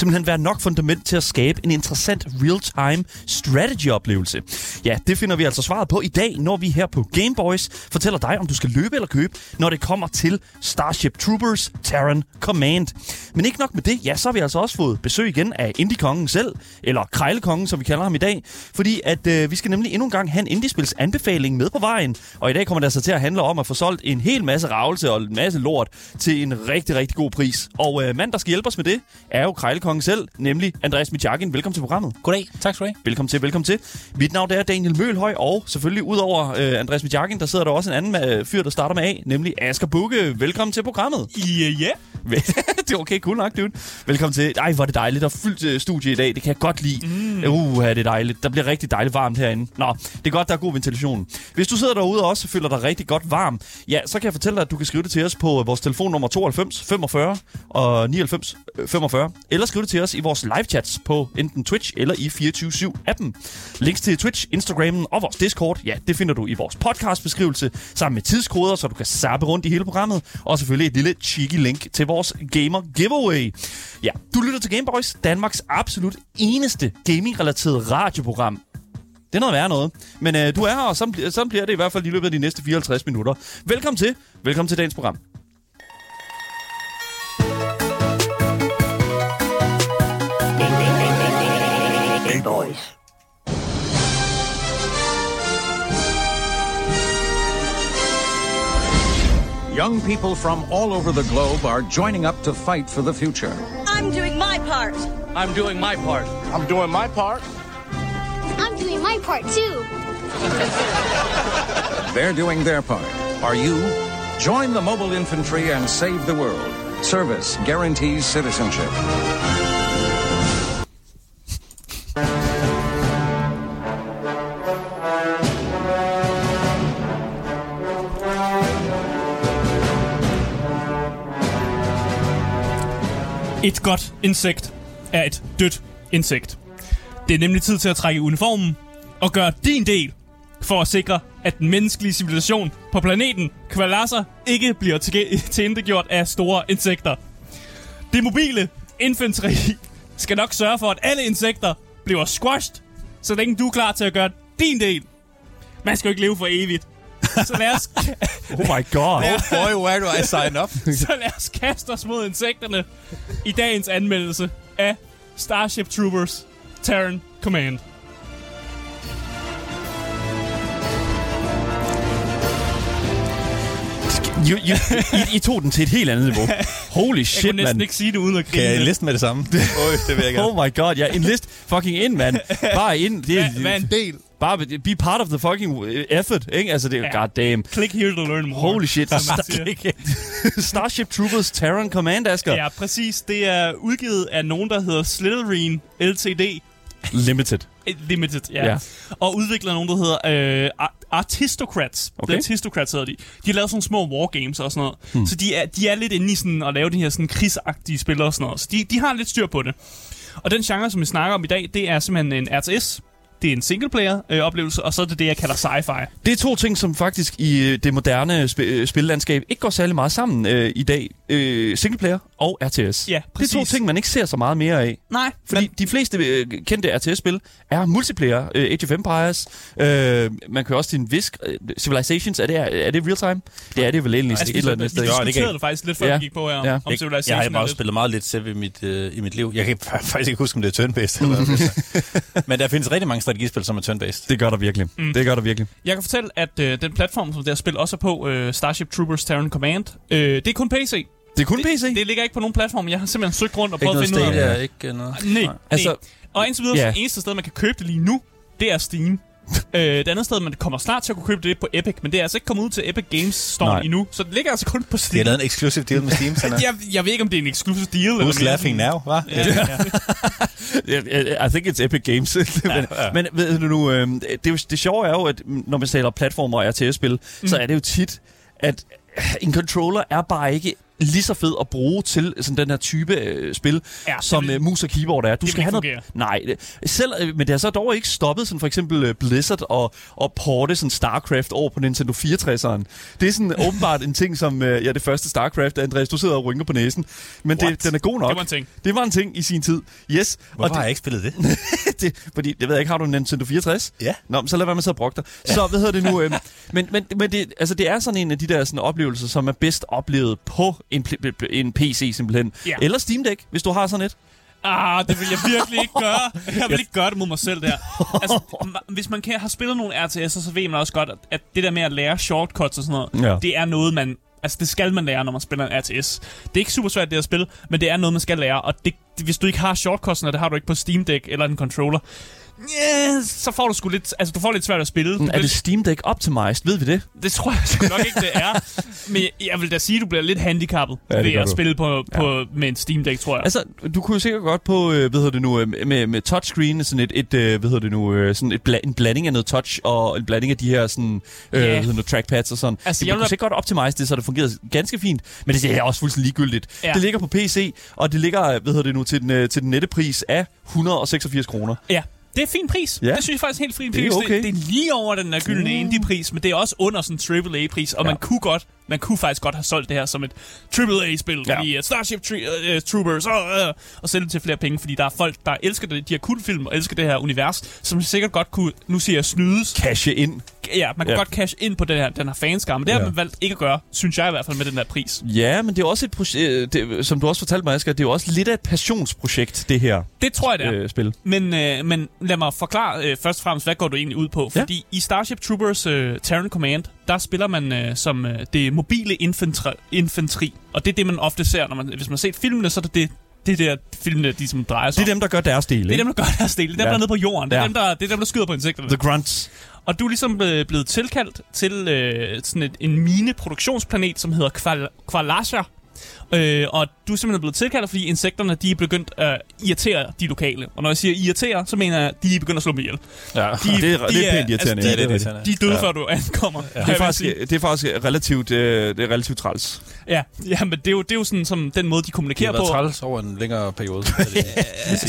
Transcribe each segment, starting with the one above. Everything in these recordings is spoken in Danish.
simpelthen være nok fundament til at skabe en interessant real-time strategy-oplevelse? Ja, det finder vi altså svaret på i dag, når vi her på Gameboys fortæller dig, om du skal løbe eller købe, når det kommer til Starship Troopers Terran Command. Men ikke nok med det, ja, så har vi altså også fået besøg igen af Indie-kongen selv, eller Krejlekongen, som vi kalder ham i dag, fordi at øh, vi skal nemlig endnu en gang have en Indiespils anbefaling med på vejen, og i dag kommer det altså til at handle om at få solgt en hel masse ravelse og en masse lort til en rigtig, rigtig god pris. Og øh, mand, der skal hjælpe os med det, er jo Krejlekongen selv, nemlig Andreas Michakin. Velkommen til programmet. Goddag. Tak skal du have. Velkommen til, velkommen til. Mit navn er Daniel Mølhøj, og selvfølgelig udover øh, Andreas Michakin, der sidder der også en anden øh, fyr, der starter med A, nemlig Asger Bukke. Velkommen til programmet. Ja, yeah, yeah. det er okay, cool nok, dude. Velkommen til. Ej, hvor er det dejligt. Der er fyldt uh, studie i dag. Det kan jeg godt lide. Mm. Uh, det er dejligt. Der bliver rigtig dejligt varmt herinde. Nå, det er godt, der er god ventilation. Hvis du sidder derude og også føler dig rigtig godt varm, ja, så kan jeg fortælle dig, at du kan skrive det til os på vores telefonnummer 92 45 og 99 45. Eller skrive det til os i vores live chats på enten Twitch eller i 24-7-appen. Links til Twitch, Instagram og vores Discord, ja, det finder du i vores podcastbeskrivelse, sammen med tidskoder, så du kan zappe rundt i hele programmet. Og selvfølgelig et lille cheeky link til vores Gamer Giveaway. Ja, du lytter til Gameboys, Danmarks absolut eneste gaming-relateret radioprogram. Det er noget værre noget. Men øh, du er her, og sådan, sådan bliver det i hvert fald i løbet af de næste 54 minutter. Velkommen til. Velkommen til dagens program. Gameboys. Young people from all over the globe are joining up to fight for the future. I'm doing my part. I'm doing my part. I'm doing my part. I'm doing my part too. They're doing their part. Are you? Join the mobile infantry and save the world. Service guarantees citizenship. Et godt insekt er et dødt insekt. Det er nemlig tid til at trække uniformen og gøre din del for at sikre, at den menneskelige civilisation på planeten Kvalasser ikke bliver tilintetgjort af store insekter. Det mobile infanteri skal nok sørge for, at alle insekter bliver squashed, så længe du er klar til at gøre din del. Man skal jo ikke leve for evigt. Så lad os, Oh my god. Ja. Boy, where do I sign up? så lad os kaste os mod insekterne i dagens anmeldelse af Starship Troopers Terran Command. You, you, I, I tog den til et helt andet niveau. Holy Jeg shit, kunne næsten mand. ikke sige det uden at Kan jeg grine. liste med det samme? Oj, det vil jeg gerne. Oh my god, ja, en list fucking ind, mand. Bare ind. Det, Hvad, hvad er en del? Bare be part of the fucking effort, ikke? Altså, det er Ja. goddamn. Click here to learn more. Holy shit. siger. Starship Troopers Terran Command, Asger. Ja, præcis. Det er udgivet af nogen, der hedder Slytherin Ltd. Limited. Limited, ja. Ja. Og udvikler nogen, der hedder øh, Ar- Artistocrats. Okay. Okay. Artistocrats hedder de. De har lavet sådan små wargames og sådan noget. Hmm. Så de er, de er lidt inde i sådan at lave de her sådan krigsagtige spil og sådan noget. Så de, de har lidt styr på det. Og den genre, som vi snakker om i dag, det er simpelthen en RTS. Det er en singleplayer-oplevelse, øh, og så er det det, jeg kalder sci-fi. Det er to ting, som faktisk i øh, det moderne sp- øh, spillandskab ikke går særlig meget sammen øh, i dag. Øh, singleplayer og RTS. Ja, det er to præcis. ting, man ikke ser så meget mere af. Nej, Fordi men... de fleste øh, kendte RTS-spil er multiplayer. Øh, Age of Empires. Øh, man kan også til en vis... Øh, Civilizations, er det, er det real time? Det er det vel egentlig Altså, et eller andet vi sted. Det diskuterede det faktisk lidt før Ja. vi gik på her, Ja. om Jeg, Civilization. jeg har er bare lidt- spillet meget lidt Civ i mit, øh, i mit liv. Jeg kan faktisk ikke huske, om det er turn-based. Eller. Men der findes rigtig mange strategispil, som er turn-based. Det gør der virkelig. Mm. Det gør der virkelig. Jeg kan fortælle, at øh, den platform, som det her spil også er på, øh, Starship Troopers Terran Command, øh, det er kun PC. Det er kun PC. Det ligger ikke på nogen platform. Jeg har simpelthen søgt rundt og prøvet at finde ud af Stadia, ikke noget. Nej, Altså- altså, Og indtil videre, Ja. yeah. det eneste sted, man kan købe det lige nu, det er Steam. øh, det andet sted, man kommer snart til at kunne købe det på Epic, men det er altså ikke kommet ud til Epic Games Store Nej. endnu, så det ligger altså kun på Steam. har lavet en exclusive deal med Steam, sådan jeg, jeg ved ikke, om det er en exclusive deal. Who's mere laughing sådan- now, hva'? Ja, ja. I think it's Epic Games. men, men ved du nu, øh, det, er det sjove er jo, at når man taler platformer og RTS-spil, mm. så er det jo tit, at en controller er bare ikke lige så fed at bruge til sådan den her type øh, spil, Ja, det som vil- øh, mus og keyboard er. Du det skal have noget... Nej, det, selv, øh, men det har så dog ikke stoppet sådan for eksempel øh, Blizzard og, og porte sådan StarCraft over på Nintendo 64'eren. Det er sådan åbenbart en ting, som... Øh, ja, det første StarCraft, Andreas, du sidder og rynker på næsen. Men det, den er god nok. Det var en ting. Det var en ting i sin tid. Yes. Hvorfor og har jeg ikke spillet det? det, fordi, jeg ved ikke, har du en Nintendo 64? Ja. Nå, men så lad være med at sidde og brokke dig. Så, hvad hedder det nu? Øhm, men men, men det, altså, det er sådan en af de der sådan, oplevelser, som er bedst oplevet på en, en PC simpelthen. Ja. Eller Steam Deck, hvis du har sådan et. Ah, det vil jeg virkelig ikke gøre. Jeg vil ikke gøre det mod mig selv der. Altså, hvis man kan, har spillet nogle RTS'er, så ved man også godt, at, det der med at lære shortcuts og sådan noget, Ja. det er noget, man... Altså, det skal man lære, når man spiller en RTS. Det er ikke super svært, det at spille, men det er noget, man skal lære. Og det, hvis du ikke har shortcuts, og det har du ikke på Steam Deck eller en controller, yeah, så får du sgu lidt... Altså, du får lidt svært at spille. Du Er det Steam Deck optimized? Ved vi det? det tror jeg nok ikke, det er. Men jeg vil da sige, at du bliver lidt handicappet Ja, ja, det ved at du. spille på, på, med en Steam Deck, tror jeg. Altså, du kunne jo sikkert godt på, øh, hvad hedder det nu, øh, med, med touchscreen, sådan et, et øh, hvad hedder det nu, øh, sådan et bla- en blanding af noget touch og en blanding af de her sådan, øh, Ja. hvad hedder det, trackpads og sådan. Altså, Altså, jeg kunne sikkert godt optimize det, så det fungerede ganske fint, men det er også fuldstændig ligegyldigt. Ja. Ja. Det ligger på PC, og det ligger, hvad hedder det nu, til den, øh, til den nette pris af 186 kroner. Ja, det er fin pris. Ja. Det synes jeg faktisk er helt fin Det er pris. okay. Det, det er lige over den der gyldne indie-pris, men det er også under sådan en AAA-pris, og Ja. man kunne godt, man kunne faktisk godt have solgt det her som et AAA-spil, Ja. fordi uh, Starship Tri- uh, Troopers, og, uh, og sælge det til flere penge, fordi der er folk, der elsker det, de her kultfilm, og elsker det her univers, som sikkert godt kunne, nu siger jeg snydes, Cashe ind. ja, man kunne Ja. godt cash ind på den her, den her fanskar, men det har Ja. man valgt ikke at gøre, synes jeg i hvert fald med den der pris. Ja, men det er også et projekt, det, som du også fortalte mig, Asger, det er jo også lidt af et passionsprojekt, det her Det tror jeg, det er. øh, spil. Men, øh, men lad mig forklare øh, først og fremmest, hvad går du egentlig ud på? Ja. Fordi i Starship Troopers øh, Terran Command, der spiller man øh, som øh, det mobile infantri. Og det er det, man ofte ser, når man, hvis man har set filmene, så er det det, det der filmene, de som drejer sig Det er om. dem, der gør deres del, Det er dem, der gør deres del. Det er dem, Ja. der er nede på jorden. Det er, Ja. dem, der, det er dem, der skyder på insekterne. The Grunts. Og du er ligesom øh, blevet tilkaldt til øh, sådan et, en mine-produktionsplanet, som hedder Kval Kvalasha. Øh, og du er simpelthen blevet tilkaldt, fordi insekterne de er begyndt at irritere de lokale. Og når jeg siger irritere, så mener jeg, at de er begyndt at slå dem ihjel. Ja, De- det, er, de det er er- pænt irriterende. altså, ja, de- det er det er det. De er døde, Ja. før du ankommer. Det er, faktisk, det er faktisk relativt, øh, det er relativt træls. Ja, ja, men det er jo, det er jo sådan, som den måde, de Det kommunikerer har været på. træls over en længere periode. er det.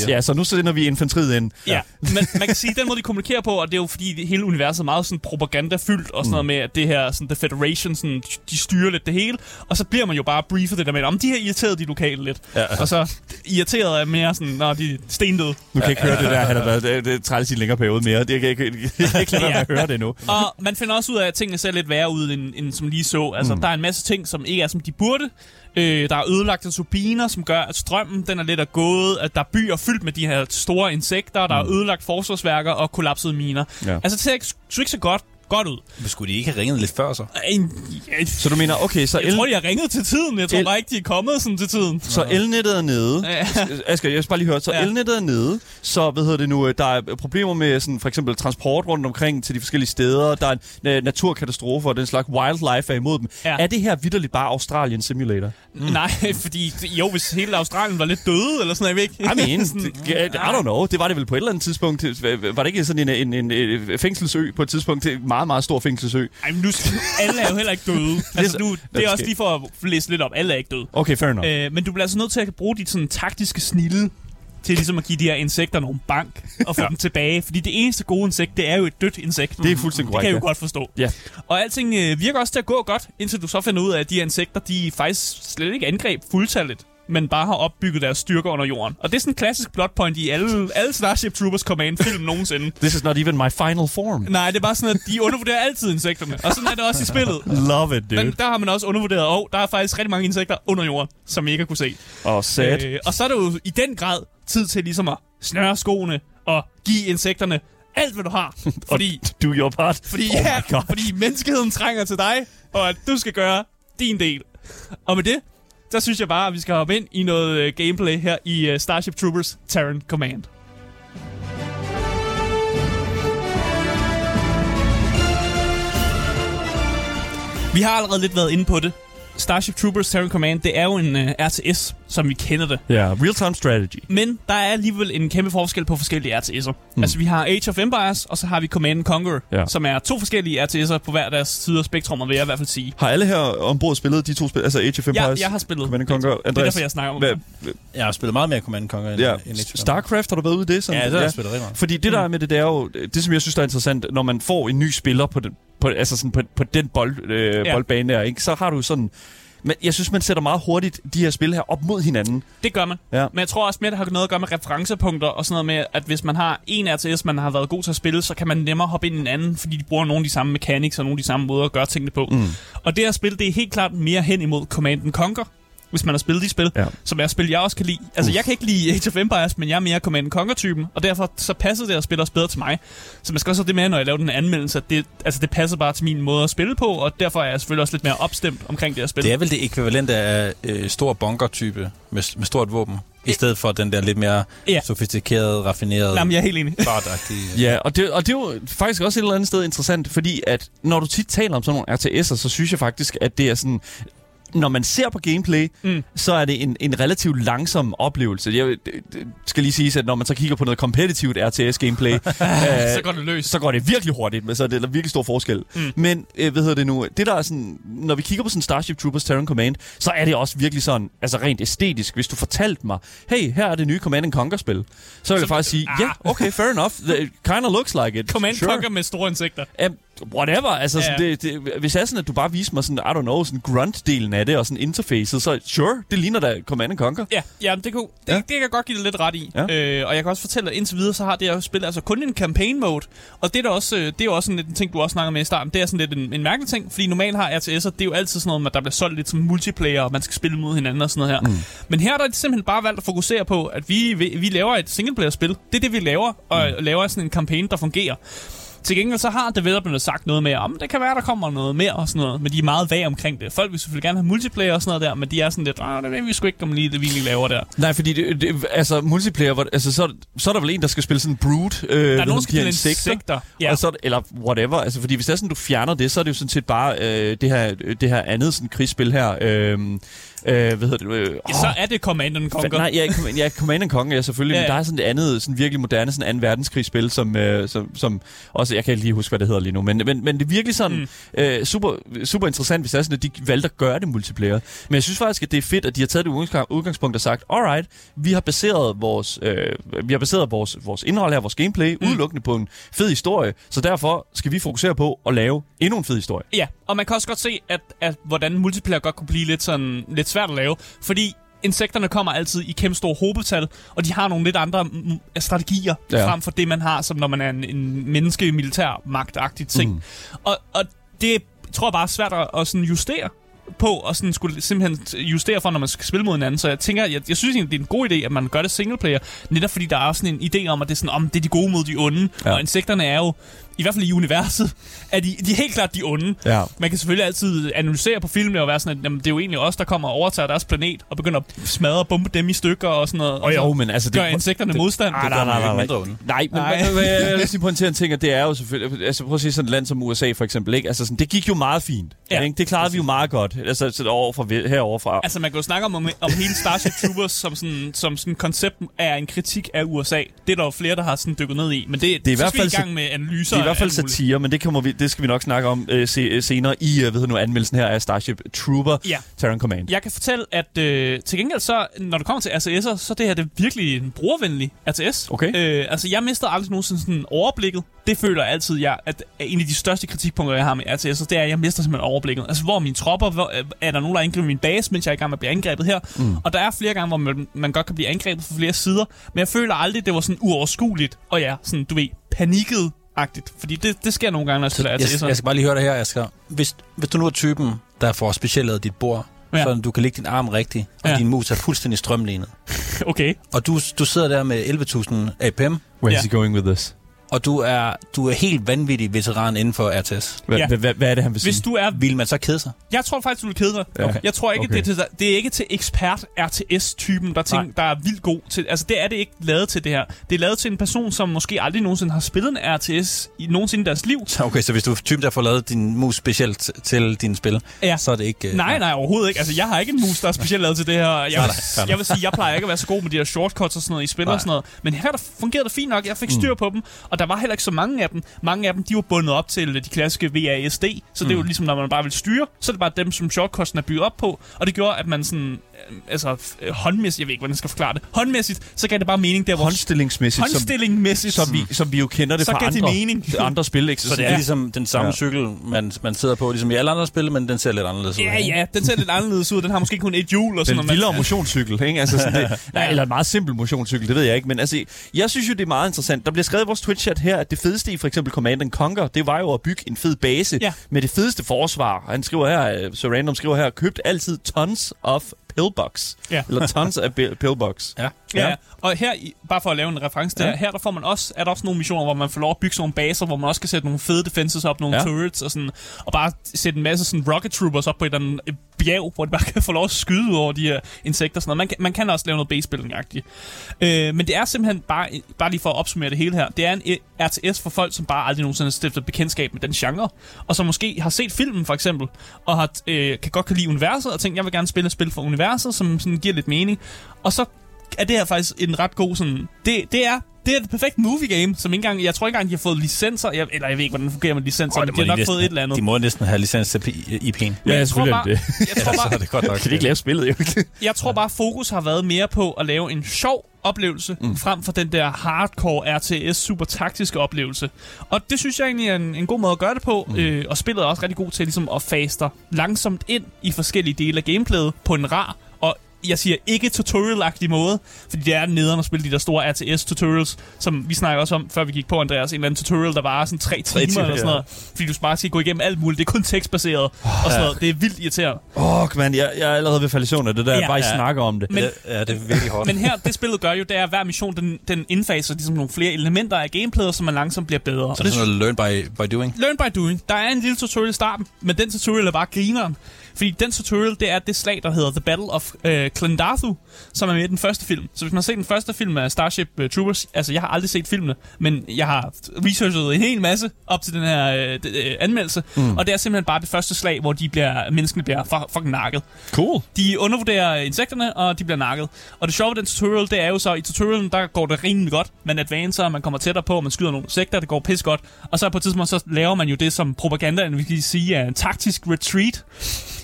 Ja, så nu sender vi infanteriet ind. Ja, men man kan sige, den måde, de kommunikerer på, og det er jo fordi, det hele universet er meget sådan propagandafyldt, og sådan noget med, at det her, sådan, The Federation, sådan, de styrer lidt det hele, og så bliver man jo bare briefet det der med, om de har irriteret de lokale lidt. Ja. Og så irriteret er mere sådan, når de er stendøde. Nu kan jeg ikke høre det der, han har været det, det er træls i en længere periode mere. Det kan jeg ikke, jeg kan ikke lade være med at høre det nu. Og man finder også ud af, at tingene ser lidt værre ud, end, end som lige så. Altså, mm. der er en masse ting, som ikke er, som de burde. Øh, der er ødelagte turbiner, som gør, at strømmen den er lidt af gået. At der er byer fyldt med de her store insekter. Der er ødelagt forsvarsværker og kollapsede miner. Ja. Altså, det ser ikke, ikke så godt, godt ud. Men skulle de ikke have ringet lidt før så? En, jeg, Så du mener, okay, så, jeg el, tror, de har ringet til tiden. Jeg tror El- bare ikke, de er kommet sådan til tiden. så elnettet er nede. Ja. Asger, jeg skal bare lige høre. Så Ja. elnettet er nede. Så, hvad hedder det nu, øh, der er problemer med sådan, for eksempel transport rundt omkring til de forskellige steder. Der er øh, naturkatastrofer, og den slags wildlife er imod dem. Ja. Er det her vidderligt bare Australian Simulator? Mm. Nej, fordi jo, hvis hele Australien var lidt døde, eller sådan noget, jeg ved ikke. I mean, Sådan- det- I don't know. Det var det vel på et eller andet tidspunkt. Var det ikke sådan en, en, en, en fængselsø på et tidspunkt? Det er en meget, meget stor fængselsø. Ej, men nu, alle er jo heller ikke døde. Altså, nu, det er også lige for at læse lidt op. Alle er ikke døde. Okay, fair enough. Øh, men du bliver altså nødt til at bruge dit sådan taktiske snille til ligesom at give de her insekter nogle bank og få ja. dem tilbage. Fordi det eneste gode insekt, det er jo et dødt insekt. Det er fuldstændig Det korrekt, kan jeg jo ja. godt forstå. Ja. Og alting øh, virker også til at gå godt, indtil du så finder ud af, at de her insekter, de faktisk slet ikke angreb fuldtalligt men bare har opbygget deres styrker under jorden. Og det er sådan en klassisk plot point i alle, alle Starship Troopers Command-film nogensinde. This is not even my final form. Nej, det er bare sådan, at de undervurderer altid insekterne. Og sådan er det også i spillet. Love it, dude. Men der har man også undervurderet, og der er faktisk rigtig mange insekter under jorden, som I ikke har kunne se. Og sad. Øh, og så er det jo i den grad tid til ligesom at snøre skoene og give insekterne alt, hvad du har. Fordi, Do your part. fordi, oh ja, fordi menneskeheden trænger til dig, og at du skal gøre din del. Og med det, der synes jeg bare, at vi skal hoppe ind i noget øh, gameplay her i øh, Starship Troopers Terran Command. Vi har allerede lidt været inde på det. Starship Troopers Terran Command, det er jo en uh, RTS, som vi kender det. Ja, real-time strategy. Men der er alligevel en kæmpe forskel på forskellige RTS'er. Mm. Altså, vi har Age of Empires, og så har vi Command Conquer, Ja. ja. som er to forskellige RTS'er på hver deres side af spektrummet, vil jeg i hvert fald sige. Har alle her ombord spillet de to spil, altså Age of Empires? Jeg, jeg har spillet. Command Conquer. Det er Andreas, derfor, jeg snakker om hvad, det. Jeg har spillet meget mere Command Conquer end, ja, end Age of Empires. StarCraft, har du været ude i det? Sådan, Ja, det har jeg spillet rigtig meget. Fordi det der er med det, det er jo, det som jeg synes der er interessant, når man får en ny spiller på den, på, altså sådan på, på den bold, øh, Ja. boldbane der, ikke? så har du sådan... Men jeg synes, man sætter meget hurtigt de her spil her op mod hinanden. Det gør man. Ja. Men jeg tror også mere, det har noget at gøre med referencepunkter og sådan noget med, at hvis man har en RTS, man har været god til at spille, så kan man nemmere hoppe ind i en anden, fordi de bruger nogle af de samme mechanics og nogle af de samme måder at gøre tingene på. Mm. Og det her spil, det er helt klart mere hen imod Command Conquer, hvis man har spillet de spil, Ja. som er spil, jeg også kan lide. Altså, jeg kan ikke lide Age of Empires, men jeg er mere Command Conquer-typen, og derfor så passer det her spil også bedre til mig. Så man skal også have det med, når jeg laver den anmeldelse, at det, altså, det passer bare til min måde at spille på, og derfor er jeg selvfølgelig også lidt mere opstemt omkring det her spil. Det er vel det ekvivalente af øh, stor bunker-type med, med stort våben, i stedet for den der lidt mere Ja. sofistikerede, raffinerede, Jamen, jeg er helt enig. Ja, og det, og det er jo faktisk også et eller andet sted interessant, fordi at når du tit taler om sådan nogle RTS'er, så synes jeg faktisk, at det er sådan... Når man ser på gameplay, mm. så er det en, en relativt langsom oplevelse. Jeg det- det skal lige sige, at når man så kigger på noget kompetitivt RTS-gameplay, så går det løs. så går det virkelig hurtigt, men så er det virkelig stor forskel. Mm. Men, øh, hvad hedder det nu, det der er sådan, når vi kigger på sådan Starship Troopers Terran Command, så er det også virkelig sådan, altså rent æstetisk, hvis du fortalte mig, hey, her er det nye Command Conquer-spil, så vil jeg faktisk sige, ja, ah. yeah, okay, fair enough, it kind of looks like it. Command sure. Conquer med store insekter. Um, whatever, altså Ja. sådan, det, det, hvis jeg sådan, at du bare viser mig sådan, I don't know, sådan grunt-delen af det, og sådan interfacet, så sure, det ligner da Command Conquer. Ja, ja det, kunne, det, Ja. det kan jeg godt give det lidt ret i. Ja. Øh, og jeg kan også fortælle, at indtil videre, så har det her spil altså kun en campaign mode. Og det er, der også, øh, det er jo også sådan lidt en ting, du også snakker med i starten. Det er sådan lidt en, en mærkelig ting, fordi normalt har RTS'er, det er jo altid sådan noget, at der bliver solgt lidt som multiplayer, og man skal spille mod hinanden og sådan noget her. Mm. Men her der er det simpelthen bare valgt at fokusere på, at vi, vi, vi laver et singleplayer-spil. Det er det, vi laver, og mm. laver sådan en campaign, der fungerer. Til gengæld så har developerne sagt noget med, om det kan være, der kommer noget mere og sådan noget, men de er meget vage omkring det. Folk vil selvfølgelig gerne have multiplayer og sådan noget der, men de er sådan lidt, det ved vi sgu ikke, om lige det vi lige laver der. Nej, fordi det, det, altså multiplayer, altså, så, så er der vel en, der skal spille sådan brood. Øh, Der er nogen, der skal spille insekter. Ja. Og så, er eller whatever. Altså, fordi hvis det er sådan, du fjerner det, så er det jo sådan set bare øh, det, her, det her andet sådan, krigsspil her. Øh, øh, hvad hedder det? Øh, Ja, så er det Command and Conquer. Nej, ja, Com- ja, Command and Conquer, ja, selvfølgelig, ja, Ja, men der er sådan et andet, sådan virkelig moderne, sådan 2. verdenskrigsspil, som, øh, som, som også, jeg kan ikke lige huske, hvad det hedder lige nu, men, men, men det er virkelig sådan mm. øh, super, super interessant, hvis det er sådan, at de valgte at gøre det multiplayer. Men jeg synes faktisk, at det er fedt, at de har taget det udgangs- udgangspunkt og sagt, alright, vi har baseret vores, øh, vi har baseret vores, vores indhold her, vores gameplay, mm. udelukkende på en fed historie, så derfor skal vi fokusere på at lave endnu en fed historie. Ja, og man kan også godt se, at, at hvordan multiplayer godt kunne blive lidt, sådan, lidt svært at lave, fordi insekterne kommer altid i kæmpe store hobetal, og de har nogle lidt andre mm, strategier, Ja. frem for det, man har, som når man er en, en menneske militær magtagtig ting. Mm. Og, og det tror jeg bare er svært at, at sådan justere på, og sådan skulle simpelthen justere for, når man skal spille mod hinanden. Så jeg tænker, jeg, jeg synes egentlig, det er en god idé, at man gør det singleplayer, netop fordi der er også sådan en idé om, at det er sådan, om det er de gode mod de onde, ja. og insekterne er jo, i hvert fald i universet, er de, de er helt klart de onde. Ja. Man kan selvfølgelig altid analysere på filmene og være sådan, at jamen, det er jo egentlig os, der kommer og overtager deres planet og begynder at smadre og bombe dem i stykker og sådan noget. Og jo, så men altså... gør insekterne modstand. Ah, Det nej, nej, nej, nej. onde. Nej, men Nej. nej. jeg, jeg vil lige pointere en ting, og det er jo selvfølgelig... Altså prøv at sige sådan et land som USA for eksempel, ikke? Altså sådan, det gik jo meget fint. Ja, ikke? Det klarede vi jo meget godt. Altså så overfra, heroverfra. Altså, man kan jo snakke om, om, om hele Starship Troopers som sådan, som sådan koncept er en kritik af USA. Det er der jo flere, der har sådan dykket ned i. Men det, Det er i hvert fald i gang med analyser. Er i hvert fald satire, men det, kommer vi, det skal vi nok snakke om øh, se, øh, senere i øh, ved nu, anmeldelsen her af Starship Trooper Ja. Terran Command. Jeg kan fortælle, at øh, til gengæld så, når det kommer til RTS'er, så det her det er virkelig en brugervenlig RTS. Okay. Øh, altså, jeg mister aldrig nogensinde sådan overblikket. Det føler jeg altid, jeg, at en af de største kritikpunkter, jeg har med RTS'er, det er, at jeg mister simpelthen overblikket. Altså, hvor er mine tropper? Hvor, øh, er der nogen, der angriber min base, mens jeg er i gang med at blive angrebet her? Mm. Og der er flere gange, hvor man, man godt kan blive angrebet fra flere sider, men jeg føler aldrig, det var sådan uoverskueligt. Og ja, sådan, du ved, panikket agtigt Fordi det, det sker nogle gange, når jeg spiller Jeg, RTS'er. jeg skal bare lige høre dig her, Asger. Hvis, hvis du nu er typen, der får specielt dit bord, Ja. så du kan lægge din arm rigtigt, og Ja. din mus er fuldstændig strømlignet. Okay. Og du, du sidder der med 11.000 APM, Where's Ja. he going with this? Og du er, du er helt vanvittig veteran inden for RTS. Hvad, Ja. ja. hvad, hvad er det, han vil sige? Hvis du er... Vil man så kede sig? Jeg tror faktisk, du vil kede dig. Ja. Okay. Jeg tror ikke, Okay. det, er til, det er ikke til ekspert RTS-typen, der, tænker, der er vildt god til... Altså, det er det ikke lavet til det her. Det er lavet til en person, som måske aldrig nogensinde har spillet en RTS i nogensinde i deres liv. Så Okay, så hvis du er typen, der får lavet din mus specielt til dine spil, Ja. så er det ikke... øh, Nej, nej, overhovedet ikke. Altså, jeg har ikke en mus, der er specielt lavet til det her. Jeg vil, Nej, nej. jeg vil sige, jeg plejer ikke at være så god med de her shortcuts og sådan noget i spil Nej. og sådan noget. Men her der fungerede det fint nok. Jeg fik styr på dem, og der var heller ikke så mange af dem. Mange af dem, de var bundet op til de klassiske VASD. Så det er jo ligesom, når man bare vil styre, så er det bare dem, som shortcutten er bygget op på. Og det gjorde, at man sådan... øh, Altså, øh, håndmæssigt, jeg ved ikke, hvordan jeg skal forklare det. Håndmæssigt, så gav det bare mening der, hvor... Håndstillingsmæssigt, som, Håndstillingmæssigt. som, vi, som vi jo kender det Så fra andre, mening. andre spil. Ikke? Så det er ja. ligesom den samme Ja. ja. cykel, man, man sidder på, ligesom i alle andre spil, men den ser lidt anderledes ud. Ja, ikke? ja, den ser lidt anderledes ud. Den har måske kun et hjul og sådan den noget. vildere motionscykel, ikke? Altså sådan det, nej, eller en meget simpel motionscykel, det ved jeg ikke. Men altså, jeg synes jo, det er meget interessant. Der bliver skrevet i vores Twitch-chat her, at det fedeste i for eksempel Command and Conquer, det var jo at bygge en fed base Ja. med det fedeste forsvar. Han skriver her, uh, så random skriver her, købt altid tons of pillbox. Ja. Eller tons af pi- pillbox. Ja. Ja. ja. Og her, bare for at lave en reference der, Ja. her der får man også, er der også nogle missioner, hvor man får lov at bygge sådan nogle baser, hvor man også kan sætte nogle fede defenses op, nogle Ja. turrets og sådan, og bare sætte en masse sådan rocket troopers op på et eller andet bjerg, hvor de bare kan få lov at skyde ud over de her insekter og sådan noget. Man kan, man kan også lave noget base building -agtigt. øh, Men det er simpelthen bare, bare lige for at opsummere det hele her, det er en øh, RTS for folk, som bare aldrig nogensinde har stiftet bekendtskab med den genre, og som måske har set filmen for eksempel, og har, øh, kan godt kan lide universet, og tænkt, jeg vil gerne spille et spil for universet, som sådan giver lidt mening. Og så er det her faktisk en ret god sådan... Det, det er det er et perfekt movie game, som ikke engang... Jeg tror ikke engang, de har fået licenser. Jeg, eller jeg ved ikke, hvordan det fungerer med licenser, oh, det men de har nok næsten- fået et eller andet. De må næsten have licens til IP'en. Men Ja, jeg tror bare, det jeg tror så er bare, det godt nok. Kan de ikke lave spillet, jo? jeg tror bare, fokus har været mere på at lave en sjov oplevelse, mm. frem for den der hardcore RTS, super taktiske oplevelse. Og det synes jeg egentlig er en, en god måde at gøre det på, mm. øh, og spillet er også rigtig god til ligesom at faste langsomt ind i forskellige dele af gameplayet på en rar jeg siger ikke tutorial-agtig måde, fordi det er nederen at spille de der store RTS-tutorials, som vi snakker også om, før vi gik på, Andreas. En eller anden tutorial, der var sådan tre timer, timer, eller sådan ja. noget. Fordi du bare skal gå igennem alt muligt. Det er kun tekstbaseret og sådan noget. Det er vildt irriterende. Åh, oh, man, jeg, jeg er allerede ved søvn af det der, Ja. ja, bare I Ja. snakker om det. Men- ja, det er virkelig hårdt. Men her, det spillet gør jo, det er, at hver mission, den, den indfaser ligesom nogle flere elementer af gameplayet, som man langsomt bliver bedre. Så det er sådan noget learn by, by doing. Learn by doing. Der er en lille tutorial i starten, men den tutorial er bare grineren. Fordi den tutorial, det er det slag, der hedder The Battle of øh, Clendathu, som er med i den første film. Så hvis man har set den første film af Starship øh, Troopers, altså jeg har aldrig set filmene, men jeg har researchet en hel masse op til den her øh, øh, anmeldelse, mm. og det er simpelthen bare det første slag, hvor de bliver, menneskene bliver fu- fucking nakket. Cool. De undervurderer insekterne, og de bliver nakket. Og det sjove ved den tutorial, det er jo så, i tutorialen, der går det rimelig godt. Man advancer, man kommer tættere på, man skyder nogle insekter, det går pis godt. Og så på et tidspunkt, så laver man jo det, som propagandaen vil kan sige, er en taktisk retreat.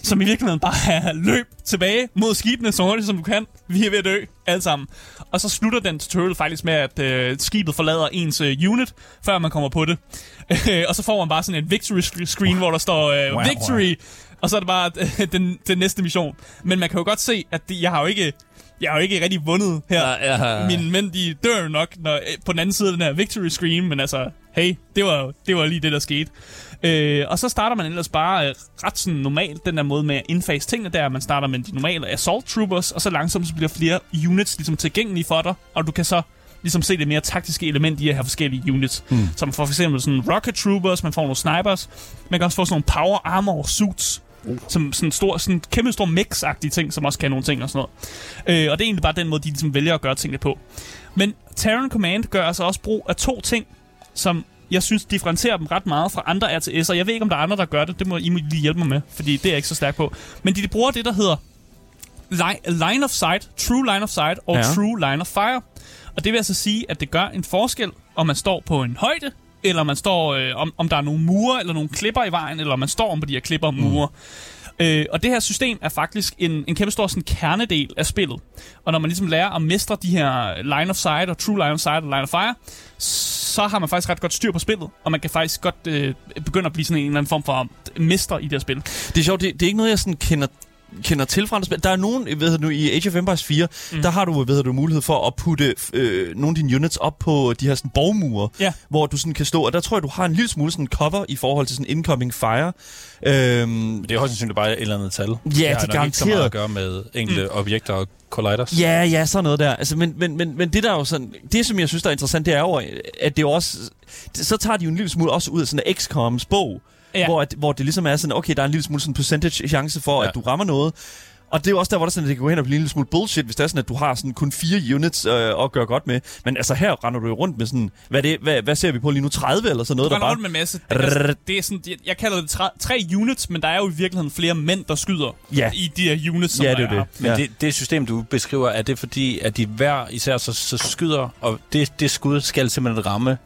Som i virkeligheden bare er løb tilbage mod skibene så hurtigt som du kan. Vi er ved at dø, alle sammen. Og så slutter den tutorial faktisk med, at øh, skibet forlader ens øh, unit, før man kommer på det. og så får man bare sådan en victory sc- screen, hvor der står øh, Wow, victory, og så er det bare øh, den, den næste mission. Men man kan jo godt se, at det, jeg har jo ikke... Jeg har jo ikke rigtig vundet her. Ja, ja. Mine mænd, de dør jo nok når, øh, på den anden side af den her victory screen, men altså, hey, det var, det var lige det, der skete. Øh, og så starter man ellers bare øh, ret sådan normalt, den der måde med at indfase tingene der. Man starter med de normale assault troopers, og så langsomt så bliver flere units ligesom tilgængelige for dig, og du kan så ligesom se det mere taktiske element i at have forskellige units. Mm. Som for eksempel sådan rocket troopers, man får nogle snipers, man kan også få sådan nogle power armor suits, som sådan stor, sådan kæmpe stor mix-agtige ting, som også kan nogle ting og sådan noget. Øh, og det er egentlig bare den måde, de ligesom vælger at gøre tingene på. Men Terran Command gør altså også brug af to ting, som jeg synes differentierer dem ret meget fra andre RTS'er. Jeg ved ikke, om der er andre, der gør det. Det må I må lige hjælpe mig med, fordi det er jeg ikke så stærk på. Men de, de bruger det, der hedder li- line of sight, true line of sight og Ja. ja. true line of fire. Og det vil altså sige, at det gør en forskel, om man står på en højde, eller man står, øh, om, om der er nogle mure eller nogle klipper i vejen, eller om man står om på de her klipper og mure. Mm. Øh, og det her system er faktisk en, en kæmpe stor sådan, kernedel af spillet. Og når man ligesom lærer at mestre de her line of sight og true line of sight og line of fire, så har man faktisk ret godt styr på spillet, og man kan faktisk godt øh, begynde at blive sådan en eller anden form for mester i det her spil. Det er sjovt, det, det er ikke noget, jeg sådan kender kender til fra andre spil. Der er nogen, ved du, i Age of Empires 4, mm. der har du, ved du, mulighed for at putte øh, nogle af dine units op på de her sådan, borgmure, Ja. hvor du sådan kan stå, og der tror jeg, du har en lille smule sådan cover i forhold til sådan incoming fire. Øhm, Det er højst sandsynligt bare et eller andet tal. Ja, det det har er nok ikke så meget garanteret. at gøre med enkelte mm. objekter og colliders. Ja, ja, sådan noget der. Altså, men, men, men, men det der er jo sådan, det som jeg synes der er interessant, det er jo, at det er også, så tager de jo en lille smule også ud af sådan en XCOM's bog, Ja. ja. hvor, at, hvor det ligesom er sådan, okay, der er en lille smule sådan percentage chance for, Ja. ja. at du rammer noget. Og det er jo også der, hvor der sådan, at det kan gå hen og blive en lille smule bullshit, hvis det er sådan, at du har sådan kun fire units øh, at gøre godt med. Men altså her render du jo rundt med sådan, hvad, er det, hvad, hvad ser vi på lige nu? 30 eller sådan noget, Du der render bare... rundt med en masse. Det, altså, det er sådan, jeg, jeg kalder det tre, tre units, men der er jo i virkeligheden flere mænd, der skyder Ja. i de her units, som Ja, det er er. det. Men Ja. det, det system, du beskriver, er det fordi, at de hver især så, så skyder, og det, det skud skal simpelthen ramme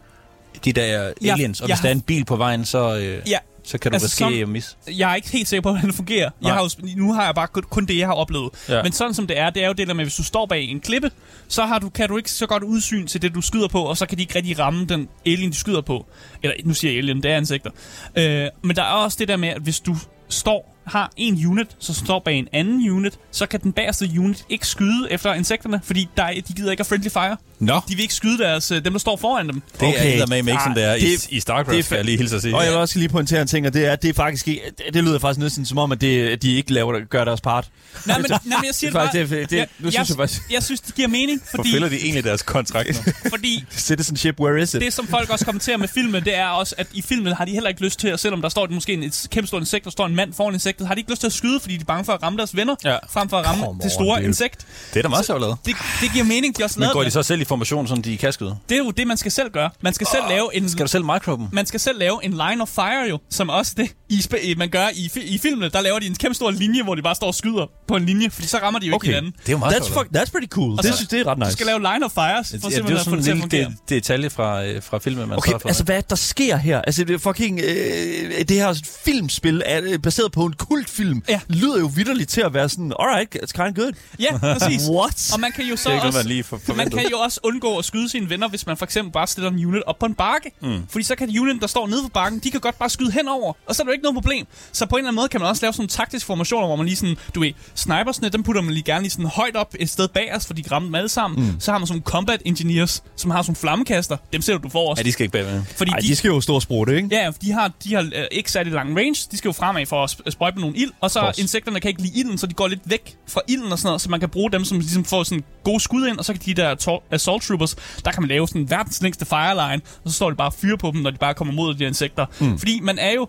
de der Ja, aliens, og jeg hvis der er en bil på vejen, så, øh, Ja, så kan du Altså, risikere som- at misse. jeg er ikke helt sikker på, hvordan det fungerer. Nej. Jeg har jo, nu har jeg bare kun- kun det, jeg har oplevet. Ja. Men sådan som det er, det er jo det der med, hvis du står bag en klippe, så har du, kan du ikke så godt udsyn til det, du skyder på, og så kan de ikke rigtig ramme den alien, de skyder på. Eller, nu siger jeg alien, det er insekter. Øh, men der er også det der med, at hvis du står har en unit, så står bag en anden unit, så kan den bagerste unit ikke skyde efter insekterne, fordi der er, de gider ikke have friendly fire. Nå, De vil ikke skyde deres, øh, dem, der står foran dem. det Okay. er med ikke som det er i, i StarCraft, det er skal jeg lige hilse at sige. Og jeg vil også lige pointere en ting, og det er, at det er faktisk ikke, det lyder faktisk næsten som om, at, det, at de ikke laver, gør deres part. Nej, men, nej, men jeg siger Det det, bare... det- det- nu synes jeg faktisk- jeg synes, det giver mening, fordi, Forfølger de egentlig deres kontrakt nu? fordi Citizenship, where is it? det, som folk også kommenterer med filmen, det er også, at i filmen har de heller ikke lyst til, at selvom der står måske en, et kæmpe stort insekt, der står en mand foran insektet, har de ikke lyst til at skyde, fordi de er bange for at ramme deres venner, Ja. frem for at ramme Come det store on, insekt. Det er da meget sjovt lavet. Det, det giver mening, de også Men går de så selv i formation, sådan de kan skyde? Det er jo det, man skal selv gøre. Man skal selv lave en... Skal du selv micro dem? Man skal selv lave en line of fire jo, som også det, i, sp- man gør i, fi- i filmene. Der laver de en kæmpe stor linje, hvor de bare står og skyder på en linje, fordi så rammer de jo ikke Okay. hinanden. Det er jo meget That's, fuck, that's pretty cool. Og det så- synes det er ret Du nice. skal lave line of fires, for Ja, det er jo simpelthen at få sådan det til at fungere. detalje fra, øh, fra filmen, man så Okay, altså hvad der sker her? Altså det er fucking øh, det her filmspil er øh, baseret på en kultfilm. Ja. Lyder jo vidderligt til at være sådan, alright, it's kind of good. Ja, præcis. What? Og man kan jo så Det er ikke også, man lige for- man kan jo også undgå at skyde sine venner, hvis man for eksempel bare stiller en unit op på en bakke. Mm. Fordi så kan de unit, der står nede på bakken, de kan godt bare skyde henover, og så er ikke noget problem. Så på en eller anden måde kan man også lave sådan nogle taktiske formationer, hvor man lige sådan, du ved, snipersne, dem putter man lige gerne lige sådan højt op et sted bag os, for de kan ramme dem alle sammen. Mm. Så har man sådan combat engineers, som har sådan flammekaster. Dem sætter du for os. Ja, de skal ikke bagved. fordi Ej, de skal jo stå og sprutte, ikke? Ja, for de har, de har øh, ikke særlig lang range. De skal jo fremad for at sp- sprøjte med nogle ild. Og så Course. insekterne kan ikke lide ilden, så de går lidt væk fra ilden og sådan noget. Så man kan bruge dem, som ligesom får sådan gode skud ind. Og så kan de der tor- assault troopers, der kan man lave sådan verdens længste fireline. Og så står de bare og fyre på dem, når de bare kommer mod de insekter. Mm. Fordi man er jo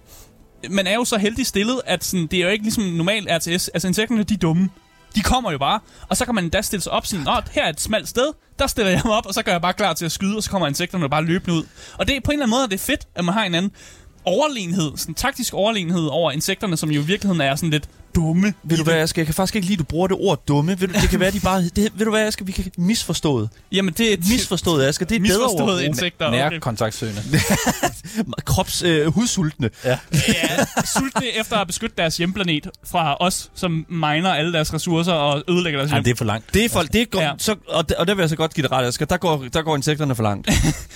man er jo så heldig stillet, at sådan, det er jo ikke ligesom normal RTS. Altså insekterne, de er dumme. De kommer jo bare, og så kan man da stille sig op sådan, Nå, her er et smalt sted, der stiller jeg mig op, og så gør jeg bare klar til at skyde, og så kommer insekterne bare løbende ud. Og det er på en eller anden måde, det er fedt, at man har en anden overlegenhed, sådan taktisk overlegenhed over insekterne, som jo i virkeligheden er sådan lidt dumme. Ved du hvad, jeg, skal, jeg kan faktisk ikke lide, at du bruger det ord dumme. Ved du, det kan være, de bare... Det, ved du hvad, jeg skal, vi kan misforstået. Jamen, det er et Misforstået, Asger. Det er bedre ord. misforstået insekter. Nær Okay. kontaktsøgende. Krops øh, hudsultne. Ja. Ja, sultne efter at beskytte deres hjemplanet fra os, som miner alle deres ressourcer og ødelægger deres Ej, hjem. det er for langt. Det er folk, det går, Ja. ja. så, og, der, og der vil jeg så godt give det ret, Asger. Der går, der går insekterne for langt.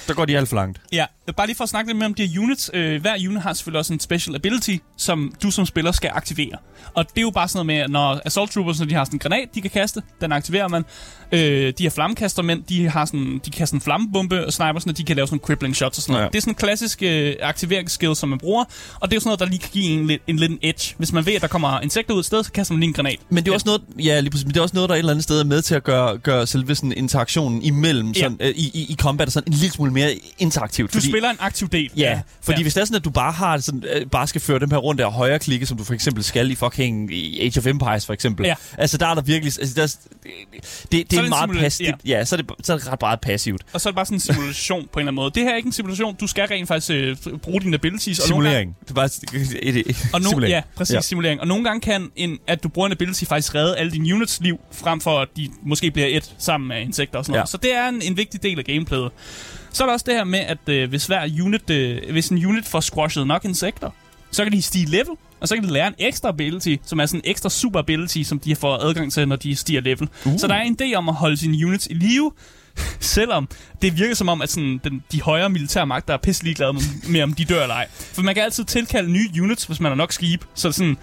der går de alt for langt. Ja, bare lige for at snakke lidt mere om de her units. Øh, hver unit har selvfølgelig også en special ability, som du som spiller skal aktivere. Og det er jo bare sådan noget med, når Assault Troopers, når de har sådan en granat, de kan kaste, den aktiverer man. Øh, de her flammekastermænd, de har sådan, de kaster en flammebombe, og sniper sådan, at de kan lave sådan crippling shots og sådan noget. Ja. Det er sådan en klassisk øh, aktiveringsskill, som man bruger, og det er jo sådan noget, der lige kan give en, lidt- en lille edge. Hvis man ved, at der kommer insekter ud et sted, så kaster man lige en granat. Men det er også noget, ja, lige præcis, men det er også noget, der et eller andet sted er med til at gøre, gøre selve sådan interaktionen imellem Ja. sådan, øh, i, i, i combat sådan en lille smule mere interaktivt. Du spiller en aktiv del. Ja, fordi ja. hvis det er sådan, at du bare har sådan, øh, bare skal føre dem her rundt og højre klikke, som du for eksempel skal i fucking i Age of Empires for eksempel. Ja. Altså der er der virkelig, altså der, er- det, det, det er er meget simula- passivt. Ja. ja, så er det, så er det ret meget passivt. Og så er det bare sådan en simulation på en eller anden måde. Det her er ikke en simulation. Du skal rent faktisk øh, bruge dine abilities. Og nogle gange- Simulering. Det er bare et, et, et, Og no, simulering. ja, præcis, ja. simulering. Og nogle gange kan, en, at du bruger en ability faktisk redde alle dine units liv, frem for at de måske bliver et sammen med insekter og sådan noget. Ja. Så det er en, en vigtig del af gameplayet. Så er der også det her med, at øh, hvis, hver unit, øh, hvis en unit får squashet nok insekter, så kan de stige level, og så kan de lære en ekstra ability, som er sådan en ekstra super ability, som de får adgang til, når de stiger level. Uh. Så der er en idé om at holde sine units i live, selvom det virker som om, at sådan, den, de højere militære magter er pisse ligeglade med, med, om de dør eller ej. For man kan altid tilkalde nye units, hvis man har nok skib. Så sådan,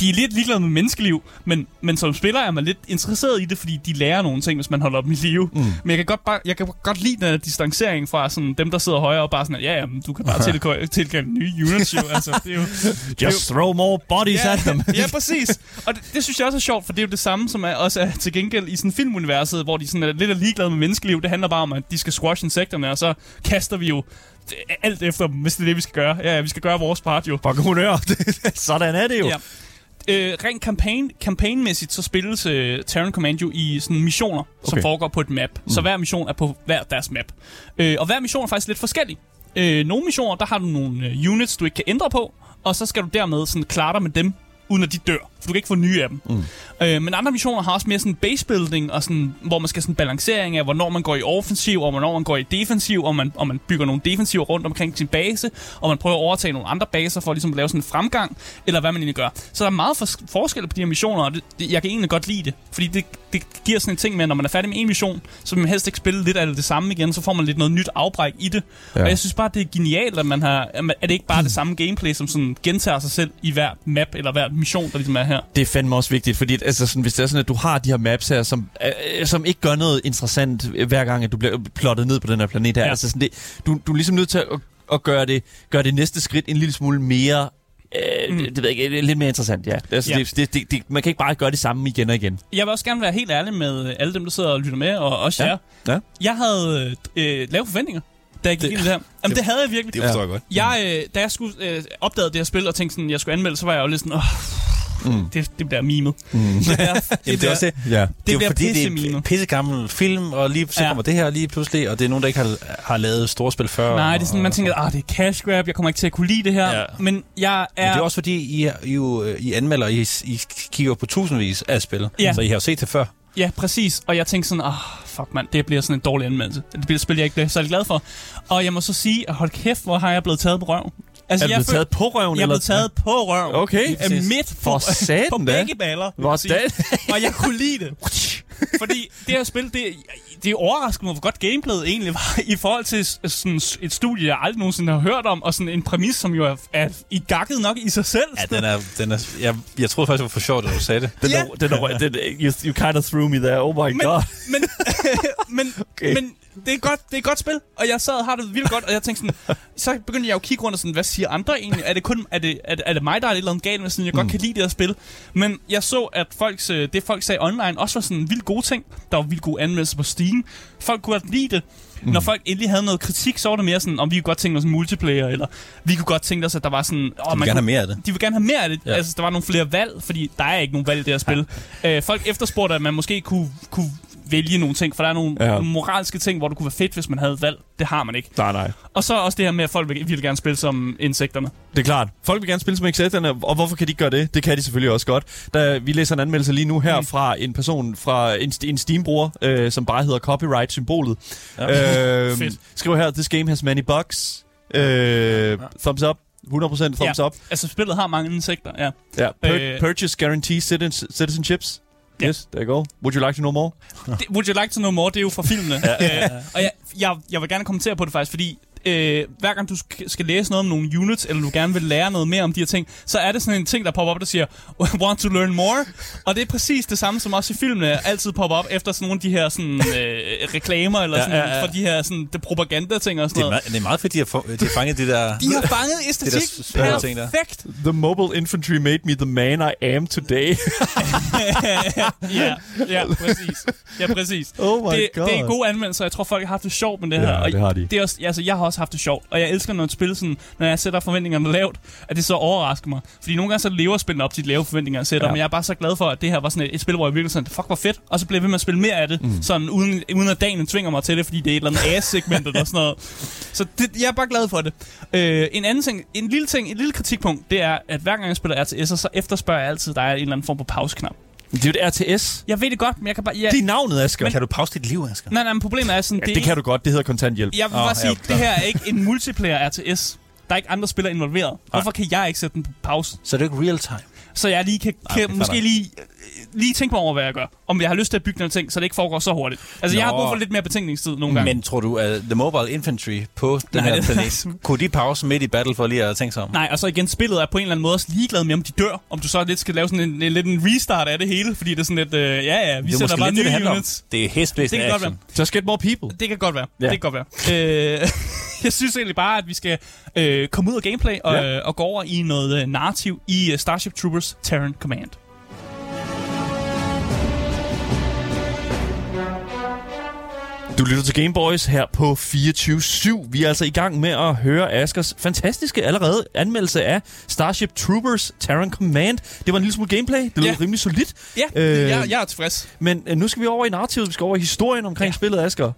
de er lidt ligeglade med menneskeliv, men, men som spiller er man lidt interesseret i det, fordi de lærer nogle ting, hvis man holder dem i live. Mm. Men jeg kan godt, bare, jeg kan godt lide den distancering fra sådan, dem, der sidder højere og bare sådan, at, ja, ja, du kan bare tilkalde, tilkalde nye units, jo. Altså, det er jo, det er jo Just throw more bodies ja, at them. ja, præcis. Og det, det, synes jeg også er sjovt, for det er jo det samme, som er, også er til gengæld i sådan filmuniverset, hvor de sådan er lidt er ligeglade med menneskeliv. Det handler bare om, at de skal squash insekterne, og så kaster vi jo alt efter dem, hvis det er det, vi skal gøre. Ja, ja, vi skal gøre vores part jo. Fuck honør. Sådan er det jo. Ja. Øh, rent campaign, campaignmæssigt, så spilles øh, Terran Command jo i sådan missioner, okay. som foregår på et map. Mm. Så hver mission er på hver deres map. Øh, og hver mission er faktisk lidt forskellig. Øh, nogle missioner, der har du nogle øh, units, du ikke kan ændre på, og så skal du dermed sådan klare dig med dem, uden at de dør. For du kan ikke få nye af dem. Mm. Øh, men andre missioner har også mere sådan base building, og sådan, hvor man skal sådan balancering af, hvornår man går i offensiv, og hvornår man går i defensiv, og man, og man bygger nogle defensiver rundt omkring sin base, og man prøver at overtage nogle andre baser for ligesom at lave sådan en fremgang, eller hvad man egentlig gør. Så der er meget fors- forskel på de her missioner, og det, det, jeg kan egentlig godt lide det, fordi det, det giver sådan en ting med, at når man er færdig med en mission, så vil man helst ikke spille lidt af det samme igen, så får man lidt noget nyt afbræk i det. Ja. Og jeg synes bare, det er genialt, at man har, at at det ikke bare er det samme gameplay, som sådan gentager sig selv i hver map, eller hver mission, der ligesom er her. Det er fandme også vigtigt, fordi altså, sådan, hvis det er sådan, at du har de her maps her, som, øh, som ikke gør noget interessant øh, hver gang, at du bliver plottet ned på den her planet her. Ja. Altså, sådan, det, du, du er ligesom nødt til at, at gøre, det, gøre det næste skridt en lille smule mere... Øh, Mm. det, det ved jeg ikke, lidt mere interessant, ja. Altså, Ja. Det, det, det, det, man kan ikke bare gøre det samme igen og igen. Jeg vil også gerne være helt ærlig med alle dem, der sidder og lytter med, og også Ja. jer. Ja. Jeg havde øh, lave forventninger, da jeg gik Det- ind i det her. Jamen, det havde jeg virkelig. Det forstår jeg godt. Jeg, øh, da jeg skulle øh, opdage det her spil og tænkte sådan, jeg skulle anmelde, så var jeg jo lidt sådan, åh, mm. det, det bliver mimet. Mm. Det, bliver, det, det er også det. Ja. Det er jo bliver fordi, det er pissegammel film, og lige så Ja. kommer det her lige pludselig, og det er nogen, der ikke har, har lavet storspil før. Nej, det er sådan, man og- tænker, ah, det er cash grab, jeg kommer ikke til at kunne lide det her. Ja. Men jeg er... Men det er også fordi, I, I, jo, øh, I anmelder, I, I kigger på tusindvis af spil, Ja. så I har jo set det før. Ja, præcis. Og jeg tænkte sådan, ah, fuck mand, det bliver sådan en dårlig anmeldelse. Det bliver et spil, jeg ikke bliver særlig glad for. Og jeg må så sige, at hold kæft, hvor har jeg blevet taget på røven. Altså, Er du jeg blevet taget på røven? Jeg er eller? blevet taget på røven. Okay. Øh, Midt på, For satan på begge baller. vil Hvor jeg sige. satan? Og jeg kunne lide det. Fordi det her spil, det, det overraskede mig, hvor godt gameplayet egentlig var i forhold til sådan et studie, jeg aldrig nogensinde har hørt om, og sådan en præmis, som jo er, er i gakket nok i sig selv. Ja, den er, den er, jeg, jeg troede faktisk, det var for sjovt, at du sagde det. Den Ja. er, den er, den, you, you kind of threw me there. Oh my men, god. men, men, okay. men det er, godt, det er et godt spil, og jeg sad og har det vildt godt, og jeg tænkte sådan, så begyndte jeg jo at kigge rundt og sådan, hvad siger andre egentlig? Er det kun, er det, er det, er det mig, der er et eller andet galt med, sådan, jeg mm. godt kan lide det her spil? Men jeg så, at folks, øh, det folk sagde online også var sådan vildt gode ting. Der var vildt gode anmeldelser på Steam. Folk kunne godt lide det. Mm. Når folk endelig havde noget kritik, så var det mere sådan, om vi kunne godt tænke os en multiplayer, eller vi kunne godt tænke os, at der var sådan... Åh, Du vil gerne have mere af det. de vil gerne have mere af det. Ja. Ja. Altså, der var nogle flere valg, fordi der er ikke nogen valg i det her spil. Øh, folk efterspurgte, at man måske kunne, kunne vælge nogle ting, for der er nogle, ja. Nogle moralske ting, hvor det kunne være fedt, hvis man havde et valg. Det har man ikke. Nej, nej. Og så også det her med, at folk vil, vil gerne spille som insekterne. Det er klart. Folk vil gerne spille som Exeterne, og hvorfor kan de ikke gøre det? Det kan de selvfølgelig også godt. Da vi læser en anmeldelse lige nu her Mm. fra en person, fra en, en Steam-bruger, øh, som bare hedder Copyright-symbolet. Ja. Øh, Fedt. skriver her, this game has many bugs. Øh, thumbs up. 100% thumbs Ja. up. Altså, spillet har mange insekter, ja. Ja. Pur- Øh. purchase guarantee citizens, citizenships. Ja. Yes, there you go. Would you like to know more? Det, would you like to know more? Det er jo fra filmene. øh, og jeg, jeg, jeg vil gerne kommentere på det faktisk, fordi øh, hver gang du sk- skal læse noget om nogle units, eller du gerne vil lære noget mere om de her ting, så er det sådan en ting, der popper op, der siger, want to learn more? Og det er præcis det samme, som også i filmene altid popper op efter sådan nogle af de her sådan, øh, reklamer, eller Ja, sådan, ja, ja. for de her sådan, det propaganda-ting og sådan Det er, noget. meget, det er meget fedt, de har, få- de har fanget det der... De har fanget æstetik Det der svære ting der. perfekt. The mobile infantry made me the man I am today. ja, ja, præcis. Ja, præcis. Oh my det, God. det er gode anmeldelser. Jeg tror, folk har haft det sjovt med det her. Ja, og det har de. Det er også, altså, jeg har også haft det sjovt. Og jeg elsker, når et spil, sådan, når jeg sætter forventningerne lavt, at det så overrasker mig. Fordi nogle gange så lever spillene op til de lave forventninger, jeg sætter. Ja. Men jeg er bare så glad for, at det her var sådan et, et spil, hvor jeg virkelig sådan, fuck, hvor fedt. Og så bliver jeg ved med at spille mere af det. Mm. Sådan, uden, uden at dagen tvinger mig til det, fordi det er et eller andet ass-segment eller sådan noget. Så det, jeg er bare glad for det. Øh, en anden ting, en lille ting, et lille kritikpunkt, det er, at hver gang jeg spiller RTS, så efterspørger jeg altid, der er en eller anden form for pauseknap. Det er jo et RTS. Jeg ved det godt, men jeg kan bare... Jeg, Det er navnet, Asger. Kan du pause dit liv, Asger? Nej, nej, men problemet er sådan... Ja, det kan du godt. Det hedder kontanthjælp. Jeg vil bare ja, sige, klar. det her er ikke en multiplayer RTS. Der er ikke andre spillere involveret. Hvorfor kan jeg ikke sætte den på pause? Så er det ikke real time. Så jeg lige kan, Nej, kan måske lige lige tænke mig over, hvad jeg gør. Om jeg har lyst til at bygge nogle ting, så det ikke foregår så hurtigt. Altså, Nå. jeg har brug for lidt mere betænkningstid nogle gange. Men tror du, at The Mobile Infantry på den Nej, her planet, kunne de pause midt i battle for lige at tænke sig om? Nej, og så igen, spillet er på en eller anden måde også ligeglad med, om de dør. Om du så lidt skal lave sådan en, en, lidt en restart af det hele, fordi det er sådan lidt, øh, ja ja, vi er måske bare lidt det, det nye units. Det er hestblæst Det kan godt action. Just get more people. Det kan godt være. Ja. Det kan godt være. Øh, jeg synes egentlig bare, at vi skal øh, komme ud af gameplay og, Ja. ja. og gå over i noget øh, narrativ i uh, Starship Troopers Terran Command. Du lytter til Gameboys her på 24-7. Vi er altså i gang med at høre Askers fantastiske allerede anmeldelse af Starship Troopers Terran Command. Det var en lille smule gameplay. Det lød Ja. rimelig solidt. Ja, Øh, jeg, jeg er tilfreds. Men øh, nu skal vi over i narrativet. Vi skal over i historien omkring ja. Spillet, Asger.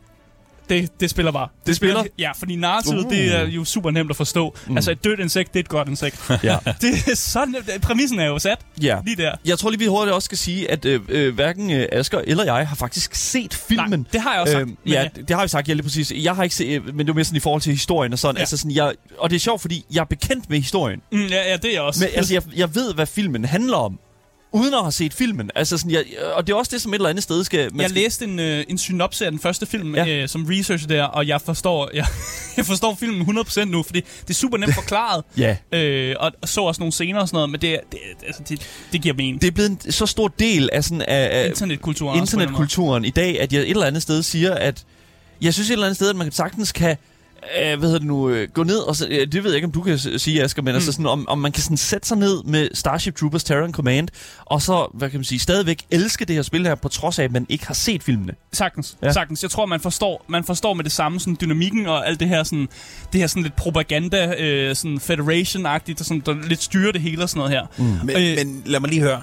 Det, det spiller bare. Det spiller? Ja, fordi narrativet, Uh. det er jo super nemt at forstå. Mm. Altså, et dødt insekt, det er et godt insekt. Ja. det er så nemt. Præmissen er jo sat ja. lige der. Jeg tror lige, vi hurtigt også skal sige, at øh, øh, hverken øh, Asger eller jeg har faktisk set filmen. Nej, det har jeg også sagt. Men, ja, øh, det, har vi sagt, ja, lige præcis. Jeg har ikke set, øh, men det var mere sådan i forhold til historien og sådan. Ja. Ja. Altså sådan, jeg, og det er sjovt, fordi jeg er bekendt med historien. Mm, ja, ja, det er jeg også. Men altså, jeg, jeg ved, hvad filmen handler om, uden at have set filmen. Altså sådan, jeg, og det er også det, som et eller andet sted skal... Man jeg skal, læste en, øh, en synopse af den første film Ja. øh, som research der, og jeg forstår, jeg, jeg forstår filmen 100% nu, fordi det er super nemt forklaret, Ja. øh, og og så også nogle scener og sådan noget, men det, det, altså, det, det giver mening. Det er blevet en så stor del af, sådan, af, af Internetkulturen. internetkulturen i dag, at jeg et eller andet sted siger, at jeg synes et eller andet sted, at man sagtens kan øh, hvad hedder det nu, øh, gå ned, og så, øh, det ved jeg ikke, om du kan s- sige, Asger, men mm. altså sådan, om, om man kan sådan sætte sig ned med Starship Troopers Terran Command, og så, hvad kan man sige, stadigvæk elske det her spil her, på trods af, at man ikke har set filmene. Sagtens, ja. sagtens. Jeg tror, man forstår, man forstår med det samme sådan dynamikken og alt det her sådan, det her sådan lidt propaganda, øh, sådan federation-agtigt, der, sådan, der lidt styrer det hele og sådan noget her. Mm. Men, Øh. men lad mig lige høre.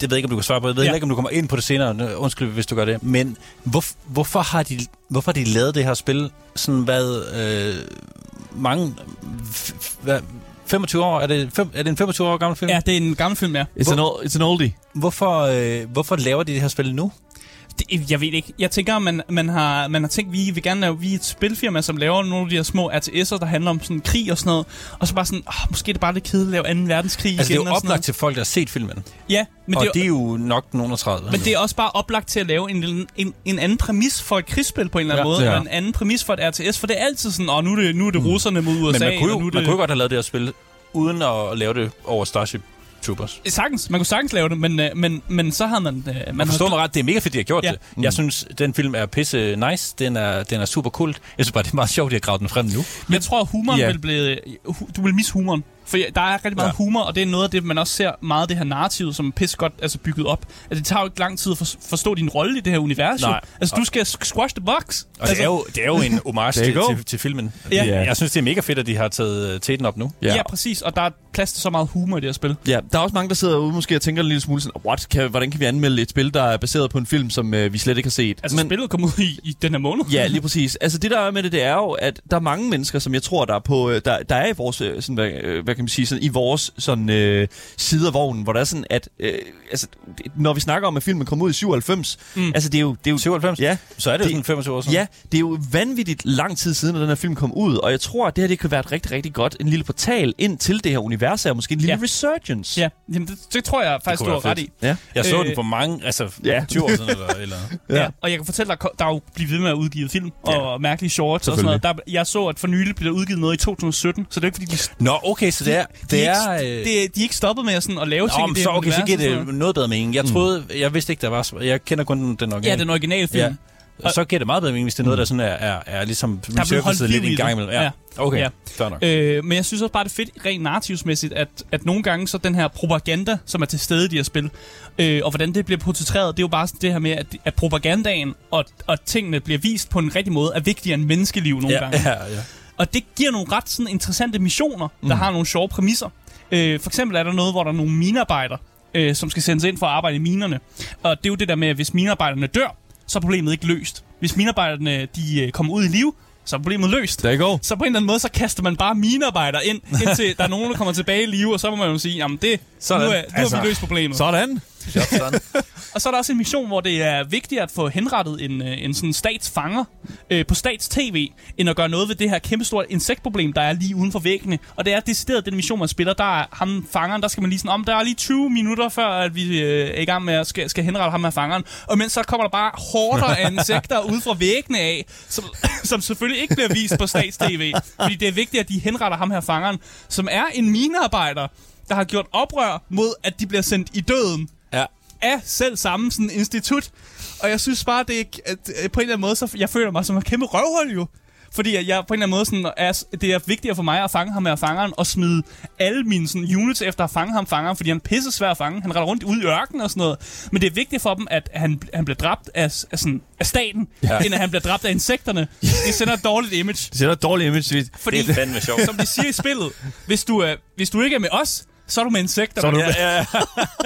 Det ved jeg ikke, om du kan svare på. Jeg ved Ja. ikke, om du kommer ind på det senere. Undskyld, hvis du gør det. Men hvor, hvorfor, har de, hvorfor har de lavet det her spil sådan, hvad, øh, mange... F, f, hvad, 25 år? Er det, fem, er det en 25 år gammel film? Ja, det er en gammel film, ja. It's, an, ol- it's an oldie. Hvorfor, øh, hvorfor laver de det her spil nu? Det, jeg ved ikke. Jeg tænker, man, man, har, man har tænkt, vi vil gerne lave, vi er et spilfirma, som laver nogle af de her små RTS'er, der handler om sådan krig og sådan noget. Og så bare sådan, oh, måske er det bare lidt kedeligt at lave 2. verdenskrig Altså, det igen. er jo oplagt til folk, der har set filmen. Ja, men og det, er, det er jo nok nogen af 30. men det er også bare oplagt til at lave en, en, en anden præmis for et krigsspil på en eller anden Ja, måde, ja. en anden præmis for et RTS, for det er altid sådan, åh, nu er det, nu er det russerne mod USA. Men man kunne, og nu jo, er man det, kunne jo godt have lavet det her spil, uden at lave det over Starship Troopers. Sagtens, man kunne sagtens lave det, men, øh, men, men så har man... øh, Man Man forstår har, mig ret, det er mega fedt, de har gjort Ja. det. Jeg synes, den film er pisse nice. Den er, den er super cool. Jeg synes bare, det er meget sjovt, at de har gravet den frem nu. Jeg tror, at humoren Ja. vil blive... hu- Du vil misse humoren. For der er rigtig meget Ja. humor, og det er noget af det, man også ser meget af det her narrativ, som er pisse godt altså bygget op. Altså, det tager jo ikke lang tid at for, forstå din rolle i det her univers. Nej. Altså, du skal sk- squash the box. Og altså, det, er jo, det er jo en homage til, til, til filmen. Ja. Jeg, jeg synes, det er mega fedt, at de har taget øh, teten op nu. ja. ja, præcis. Og der er plads til så meget humor i det her spil. Ja, der er også mange, der sidder ude måske og tænker en lille smule sådan, what, kan, hvordan kan vi anmelde et spil, der er baseret på en film, som øh, vi slet ikke har set? Altså, Men, spillet kom ud i, i den her måned. Ja, lige præcis. Altså det der er med det, det er jo, at der er mange mennesker, som jeg tror, der er, på, øh, der, der er i vores, øh, sådan, hvad, øh, hvad kan man sige, sådan, i vores sådan, øh, side af vognen, hvor der er sådan, at øh, altså, det- når vi snakker om, at filmen kom ud i 97, mm. altså det er jo... Det er jo 97? Ja, Så er det, Det- jo sådan 25 år siden. Ja, det er jo vanvittigt lang tid siden, at den her film kom ud, og jeg tror, at det her det kan være et rigtig, rigtig godt, en lille portal ind til det her univers, og måske en lille Ja. resurgence. Ja, jamen, det, det tror jeg faktisk, du har ret i. Ja. Jeg så Øh, den for mange, altså Ja. 20 år siden eller... eller. Ja. Ja. ja. Og jeg kan fortælle dig, der er jo blevet ved med at udgive film og mærkelige shorts og sådan noget. Der, jeg så, at for nylig blev der udgivet noget i 2017, så det er ikke fordi, de, Nå, okay, så det er... de, Det er, er ikke, øh, det, de er ikke stoppet med at, sådan, at lave ting Nå, men det så, okay, så giver det noget. bedre mening. Jeg troede, jeg vidste ikke, der var... Jeg kender kun den originale. Ja, den originale film. Ja. Og så giver det meget bedre mening, hvis det er noget, der sådan er, er, er ligesom resurfacet lidt en gang imellem. Ja. Ja. Okay, Ja. fair nok. Øh, men jeg synes også bare, det er fedt rent narrativsmæssigt, at, at nogle gange så den her propaganda, som er til stede i de her spil, øh, og hvordan det bliver portrætteret, det er jo bare sådan det her med, at, at propagandaen og, og tingene bliver vist på en rigtig måde, er vigtigere end menneskeliv nogle Ja, gange. ja, ja. Og det giver nogle ret sådan, interessante missioner, der har nogle sjove præmisser. Øh, for eksempel er der noget, hvor der er nogle minearbejdere, øh, som skal sendes ind for at arbejde i minerne. Og det er jo det der med, at hvis minearbejderne dør, så er problemet ikke løst. Hvis minearbejderne de, øh, kommer ud i live, så er problemet løst. Der går. Så på en eller anden måde, så kaster man bare minearbejdere ind, indtil der er nogen, der kommer tilbage i live, og så må man jo sige, jamen det, Sådan. nu, er, nu altså, Altså, har vi løst problemet. Sådan. Done. Og så er der også en mission, hvor det er vigtigt at få henrettet en, øh, en sådan statsfanger øh, på stats-tv, end at gøre noget ved det her kæmpestore insektproblem, der er lige uden for væggene. Og det er decideret den mission, man spiller. Der er ham fangeren, der skal man lige sådan om, der er lige 20 minutter før, at vi øh, er i gang med at skal, skal henrette ham her fangeren. Og mens så kommer der bare horder af insekter ud fra væggene af, som, som selvfølgelig ikke bliver vist på stats-tv. Fordi det er vigtigt, at de henretter ham her fangeren, som er en minearbejder, der har gjort oprør mod, at de bliver sendt i døden. Af selv samme sådan, institut. Og jeg synes bare, det er, at, øh, på en eller anden måde, så jeg føler mig som en kæmpe røvhul jo. Fordi jeg på en eller anden måde sådan, er, det er vigtigere for mig at fange ham med fangeren og smide alle mine sådan, units efter at fange ham fangeren, fordi han er pisse svær at fange. Han render rundt ude i ørkenen og sådan noget. Men det er vigtigt for dem, at han, han bliver dræbt af, af, sådan, af staten, ja. end at han bliver dræbt af insekterne. Det sender et dårligt image. Det er et dårligt image. Fordi, Det er fandme sjovt. som de siger i spillet, hvis du, er, hvis du ikke er med os, så er du med insekterne. Så er du, Ja. ja.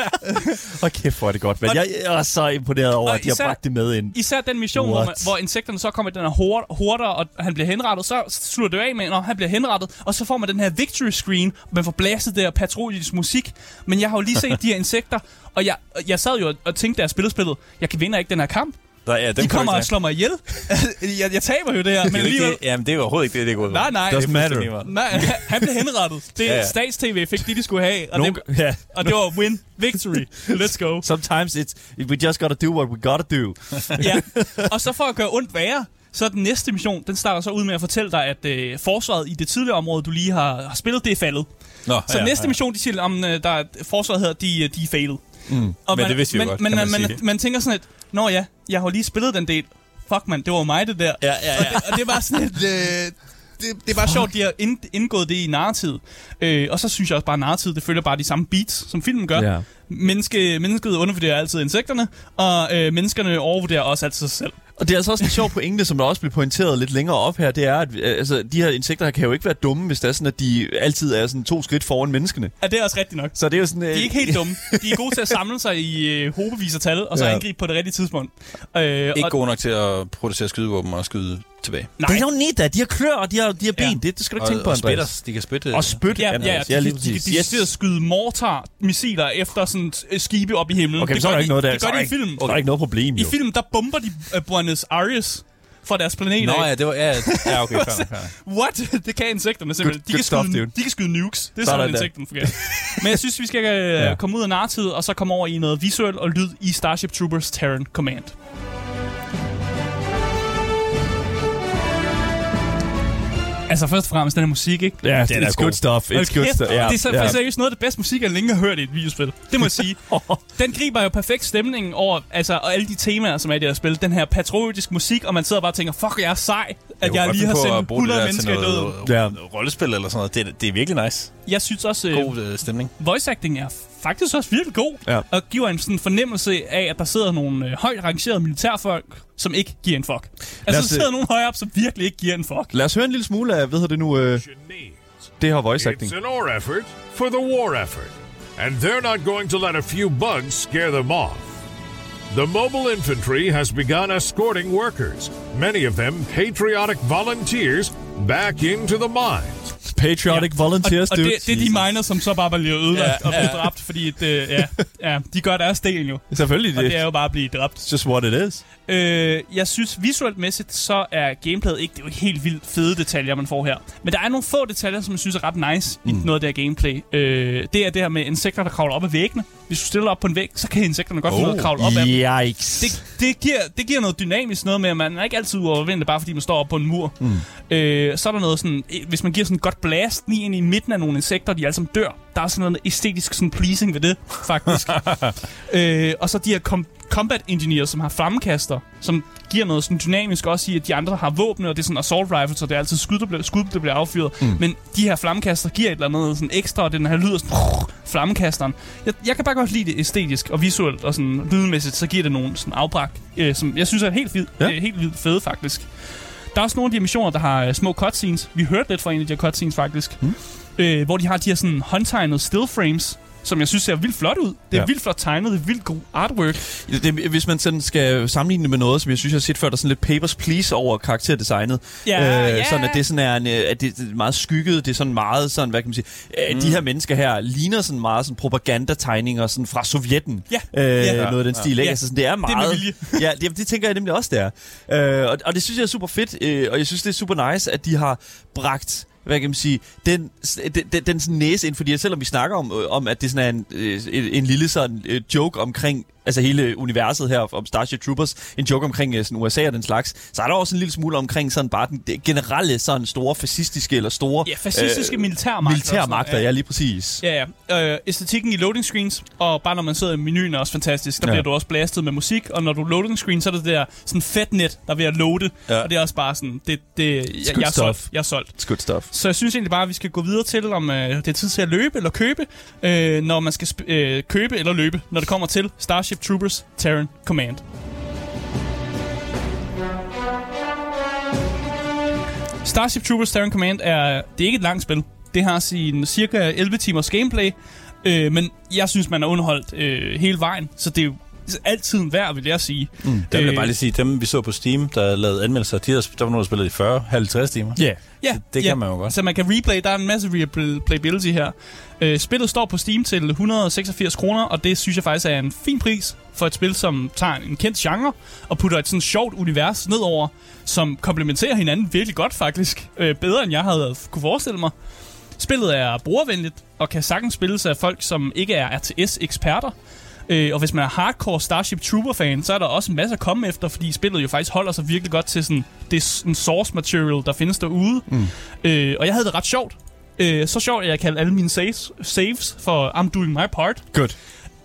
Hold kæft, hvor er det godt. Men Og- jeg, jeg er så imponeret over, Og at de har især- bragt det med ind. Især den mission, hvor, man, hvor insekterne så kommer i den her horde, horder, og han bliver henrettet, så slutter det af med, når han bliver henrettet, og så får man den her victory screen, og man får blæset der patriotisk musik. Men jeg har jo lige set de her insekter, og jeg, jeg sad jo og- og tænkte, da jeg spillede spillet, jeg kan vinde ikke den her kamp. Der, ja, De den kommer og slår mig ihjel. jeg, jeg taber jo det her, men Men alligevel... det, jamen, det er overhovedet ikke det, det er gået. Nej, nej. Doesn't Det, matter. nej, han blev henrettet. Det Ja, ja, ja. stats-tv fik de, de skulle have, og, Nogle, det, ja. og det var win, victory. Let's go. Sometimes it's, we just gotta do what we gotta do. ja. Og så for at gøre ondt værre, så er den næste mission, den starter så ud med at fortælle dig, at øh, forsvaret i det tidligere område, du lige har, har spillet, det er faldet. Nå, Så ja, næste mission, de siger, om øh, der er, forsvaret hedder, de, øh, de er failed. Mm. Og Men det vidste vi jo men, godt, man man, sige. man, man tænker sådan et, Nå ja, jeg har lige spillet den del. Fuck man, det var mig det der. Ja, ja, Og, ja. det, og det var sådan et... Øh, det, det er bare sjovt, de har ind, indgået det i narrativet. Øh, og så synes jeg også bare, at narrativet, det følger bare de samme beats, som filmen gør. Ja. Menneske, mennesket undervurderer altid insekterne, og øh, menneskerne overvurderer også altid sig selv. Og det er altså også en sjov pointe, som der også bliver pointeret lidt længere op her, det er, at øh, altså, de her insekter her kan jo ikke være dumme, hvis det er sådan, at de altid er sådan to skridt foran menneskene. Ja, det er også rigtigt nok. Så det er jo sådan... øh, De er ikke helt dumme. De er gode til at samle sig i øh, hobevis af tal, og så Ja. angribe på det rigtige tidspunkt. Øh, Ikke og, god nok til at producere skydevåben og skyde tilbage. nej, They don't need that. De har klør, og de har, de har ben. Ja. Det, det skal du Og, ikke tænke på, og Andreas. spætter, de kan spytte. Og spyt. Ja, ja, ja, Andreas. de, lige de, de, de, skyde mortar, missiler efter sådan øh, skibe op i himlen. Okay, det så er gør der de, ikke noget der. Det gør er de i ikke- film. Så er der ikke noget problem, I jo. film, der bomber de uh, Buenos Aires fra deres planet Nå ja, det var... Ja, ja okay, fair. What? det kan insekterne simpelthen. Good- de, kan stuff, skyde, dude. de kan skyde nukes. Det er Sådan sådan, der. insekterne fungerer. Men jeg synes, vi skal uh, Ja. komme ud af narrativet, og så komme over i noget visuelt og lyd i Starship Troopers Terran Command. Altså først og fremmest den her musik, ikke? Ja, Den er good stuff. It's Hold good stuff. Ja, det er så, ja. seriøst noget af det bedste musik, jeg længe har hørt i et videospil. Det må jeg sige. Den griber jo perfekt stemningen over altså, og alle de temaer, som er i det her spil. Den her patriotisk musik, og man sidder bare og tænker, fuck, jeg er sej, at jeg, lige har sendt at bruge det 100 der mennesker til i døden. noget, Ja. rollespil eller sådan noget. Det, er- det er virkelig nice. Jeg synes også, øh, God øh, stemning. voice acting er faktisk også virkelig god, Ja. og giver en sådan fornemmelse af, at der sidder nogle øh, højt rangerede militærfolk, som ikke giver en fuck. Altså, os, der sidder nogle højere op, som virkelig ikke giver en fuck. Lad os høre en lille smule af, hvad hedder det nu, øh, det her voice acting. It's an or effort for the war effort, and they're not going to let a few bugs scare them off. The mobile infantry has begun escorting workers, many of them patriotic volunteers, back into the mines. Patriotic volunteers, og, og dude. det, det er de miner, som så bare bliver ødelagt Ja, ja, og bliver dræbt, fordi at, øh, ja, ja, de gør deres del jo. Selvfølgelig, Og det, det er jo bare at blive dræbt. Just what it is. Øh, jeg synes visuelt mæssigt, så er gameplayet ikke, det er jo ikke helt vildt fede detaljer, man får her. Men der er nogle få detaljer, som jeg synes er ret nice mm. i noget af det her gameplay. Øh, det er det her med insekter, der kravler op ad væggene. Hvis du stiller dig op på en væg, så kan insekterne godt finde ud af at kravle op dem. Yikes. Det, det, giver, det giver noget dynamisk noget med, at man er ikke altid uovervindelig, bare fordi man står op på en mur. Mm. Øh, så er der noget sådan, hvis man giver sådan et godt blast lige ind i midten af nogle insekter, de alle sammen dør. Der er sådan noget æstetisk sådan pleasing ved det, faktisk. øh, og så de her com- combat engineers, som har flammekaster, som giver noget sådan dynamisk også i, at de andre har våben, og det er sådan assault rifles, så det er altid skud, der bliver, skud, der bliver affyret. Mm. Men de her flammekaster giver et eller andet sådan ekstra, og den her lyder sådan, flammekasteren. Jeg, jeg kan bare godt lide det æstetisk og visuelt og sådan lydmæssigt, så giver det nogle sådan afbrak, øh, som jeg synes er helt, Ja. ja. øh, helt vildt fede faktisk. Der er også nogle af de missioner, der har øh, små cutscenes. Vi hørte lidt fra en af de her cutscenes faktisk. Mm. Øh, hvor de har de her sådan håndtegnede still frames, som jeg synes ser vildt flot ud. Det er Ja. vildt flot tegnet, det er vildt god artwork. Det, det, hvis man sådan skal sammenligne det med noget, som jeg synes, jeg har set før, der er sådan lidt papers, please over karakterdesignet. Ja, ja. Sådan, at det sådan er, en, øh, at det er meget skygget, det er sådan meget sådan, hvad kan man sige, mm. de her mennesker her ligner sådan meget sådan propagandategninger sådan fra Sovjetten. Ja. Øh, Ja. Noget af den stil, ikke? Ja. Altså, sådan, det er meget... vilje. ja, det, det tænker jeg nemlig også, det er. Øh, og, og det synes jeg er super fedt, øh, og jeg synes, det er super nice, at de har bragt hvad kan man sige, den, den, den, den sådan næse ind, fordi selvom vi snakker om, øh, om at det sådan er en, øh, en, en lille sådan øh, joke omkring, altså hele universet her om Starship Troopers, en joke omkring øh, sådan USA og den slags, så er der også en lille smule omkring sådan bare den generelle sådan store fascistiske eller store Ja, fascistiske øh, militærmagter. militærmagter, ja lige præcis. Ja, ja. Øh, æstetikken i loading screens, og bare når man sidder i menuen er også fantastisk. Der Ja. ja. bliver du også blastet med musik, og når du loading screen, så er det der sådan fedt net, der er ved at loade. Ja. Ja. Og det er også bare sådan, det, det, jeg, jeg, er solgt. Jeg er solgt. It's good stuff. Så jeg synes egentlig bare, at vi skal gå videre til, om øh, det er tid til at løbe eller købe, øh, når man skal øh, købe eller løbe, når det kommer til Starship Troopers Terran Command. Starship Troopers Terran Command er, det er ikke et langt spil. Det har sin cirka 11 timers gameplay, øh, men jeg synes, man er underholdt øh, hele vejen, så det er jo altid værd, vil jeg sige. Der vil jeg Øh, bare lige sige, dem vi så på Steam, der lavede anmeldelser, de havde, der var nogen, der spillede i 40, 50 timer. Ja. Yeah. Ja, det kan man jo godt. Så man kan replay, der er en masse replayability her. Øh, spillet står på Steam til 186 kroner, og det synes jeg faktisk er en fin pris for et spil, som tager en kendt genre og putter et sådan sjovt univers nedover, som komplementerer hinanden virkelig godt faktisk. Øh, bedre end jeg havde kunne forestille mig. Spillet er brugervenligt og kan sagtens spilles af folk, som ikke er RTS-eksperter. Øh, og hvis man er hardcore Starship Trooper-fan, så er der også en masse at komme efter, fordi spillet jo faktisk holder sig virkelig godt til sådan, det sådan source material, der findes derude. Mm. Øh, og jeg havde det ret sjovt. Øh, så sjovt, at jeg kaldte alle mine saves, saves for I'm doing my part. Good.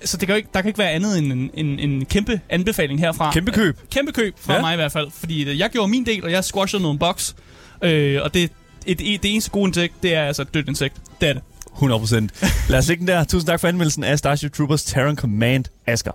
Så det kan ikke, der kan ikke være andet end en, en, en kæmpe anbefaling herfra. Kæmpe køb. Kæmpe køb fra Ja. mig i hvert fald. Fordi øh, jeg gjorde min del, og jeg squashede nogle box. Øh, og det, et, et, det eneste gode insekt, det er altså et dødt insekt. Det er det. 100%. Lad os lægge den der. Tusind tak for anmeldelsen af Starship Troopers Terran Command, Asger.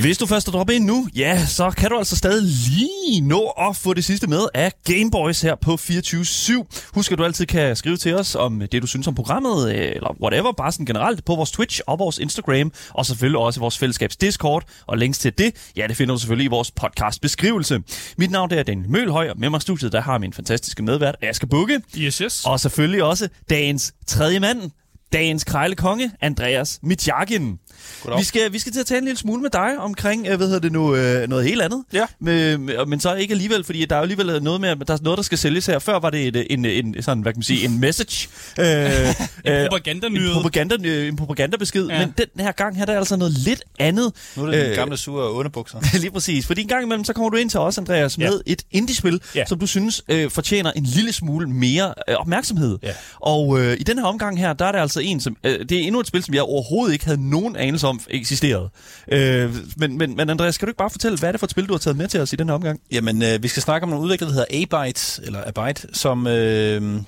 Hvis du først er droppet ind nu, ja, så kan du altså stadig lige nå at få det sidste med af Gameboys her på 24-7. Husk, at du altid kan skrive til os om det, du synes om programmet, øh, eller whatever, bare sådan generelt på vores Twitch og vores Instagram, og selvfølgelig også vores fællesskabs Discord. Og links til det, ja, det finder du selvfølgelig i vores podcast beskrivelse. Mit navn er Daniel Mølhøj, og med mig i studiet, der har min fantastiske medvært, Asger Bukke. Yes, yes. Og selvfølgelig også dagens tredje mand, dagens krejlekonge, Andreas Mitjagin. Vi skal, vi skal til at tale en lille smule med dig omkring, øh, hvad hedder det nu, øh, noget helt andet. Ja. Med, med, men så ikke alligevel, fordi der er jo alligevel noget med, der er noget, der skal sælges her. Før var det et, en, en, sådan, hvad kan man sige, en message. Øh, En propagandanyde. En, propaganda, øh, en propagandabesked. Ja. Men den her gang her, der er altså noget lidt andet. Nu er det Øh, gamle sure underbukser. Lige præcis. Fordi en gang imellem, så kommer du ind til os, Andreas, med Ja. et indie-spil, Ja. som du synes øh, fortjener en lille smule mere øh, opmærksomhed. Ja. Og øh, i den her omgang her, der er det altså en, som... Øh, det er endnu et spil, som jeg overhovedet ikke havde nogen anelse om eksisterede. Øh, men, men, men Andreas, kan du ikke bare fortælle, hvad er det for et spil, du har taget med til os i den her omgang? Jamen, øh, vi skal snakke om nogle udviklere, der hedder Abyte, eller Abyte, som øh,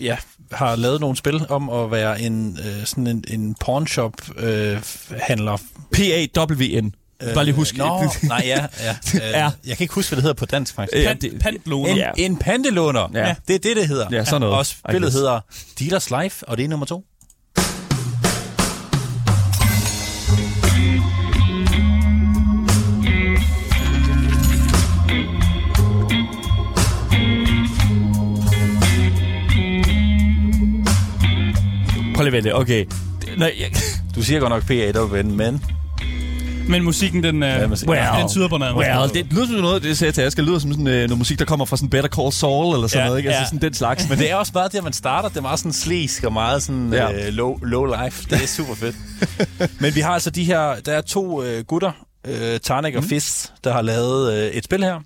ja, har lavet nogle spil om at være en, øh, sådan en, en pawnshop-handler. P-A-W-N. Øh, bare lige husk. Nå, nej, ja. ja, øh, Ja. Jeg kan ikke huske, hvad det hedder på dansk, faktisk. Øh, Pant, det- pantlåner. En, Ja. en pantelåner. Ja. Det er det, det hedder. Ja, sådan noget, Og spillet hedder Dealers Life, og det er nummer to. Prøv lige at vente. Okay. Nej, jeg, Du siger godt nok P-A-W-N, men Men musikken, den, øh, Ja, well, den tyder på noget. well, det lyder som noget, det sagde jeg til Asger, lyder som sådan øh, noget musik, der kommer fra sådan Better Call Saul, eller sådan Ja, noget, ikke? Altså ja. sådan den slags. Men det er også meget det, at man starter. Det er meget sådan slisk og meget sådan Ja. øh, low, low life. Det er super fedt. Men vi har altså de her... Der er to øh, gutter, øh, Tarnik og Mhm. Fist, der har lavet øh, et spil her.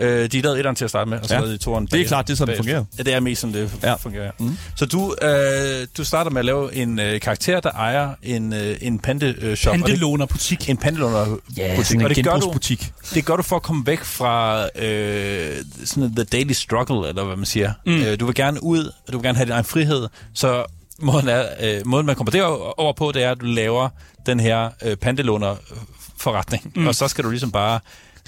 Øh, de lavet etteren til at starte med, og så Ja. lavede de toeren Det er klart, det er sådan, det fungerer. Ja, det er mest sådan, det Ja. fungerer. Mm. Så du, øh, du starter med at lave en øh, karakter, der ejer en, øh, en pande-shop. Pantelåner butik. En pantelåner Ja, butik. sådan en og det gør, du, genbrugsbutik. det gør du for at komme væk fra øh, sådan the daily struggle, eller hvad man siger. Mm. Øh, du vil gerne ud, og du vil gerne have din egen frihed. Så måden, er, øh, måden man kommer derover på, det er, at du laver den her øh, pantelåner forretning, mm. og så skal du ligesom bare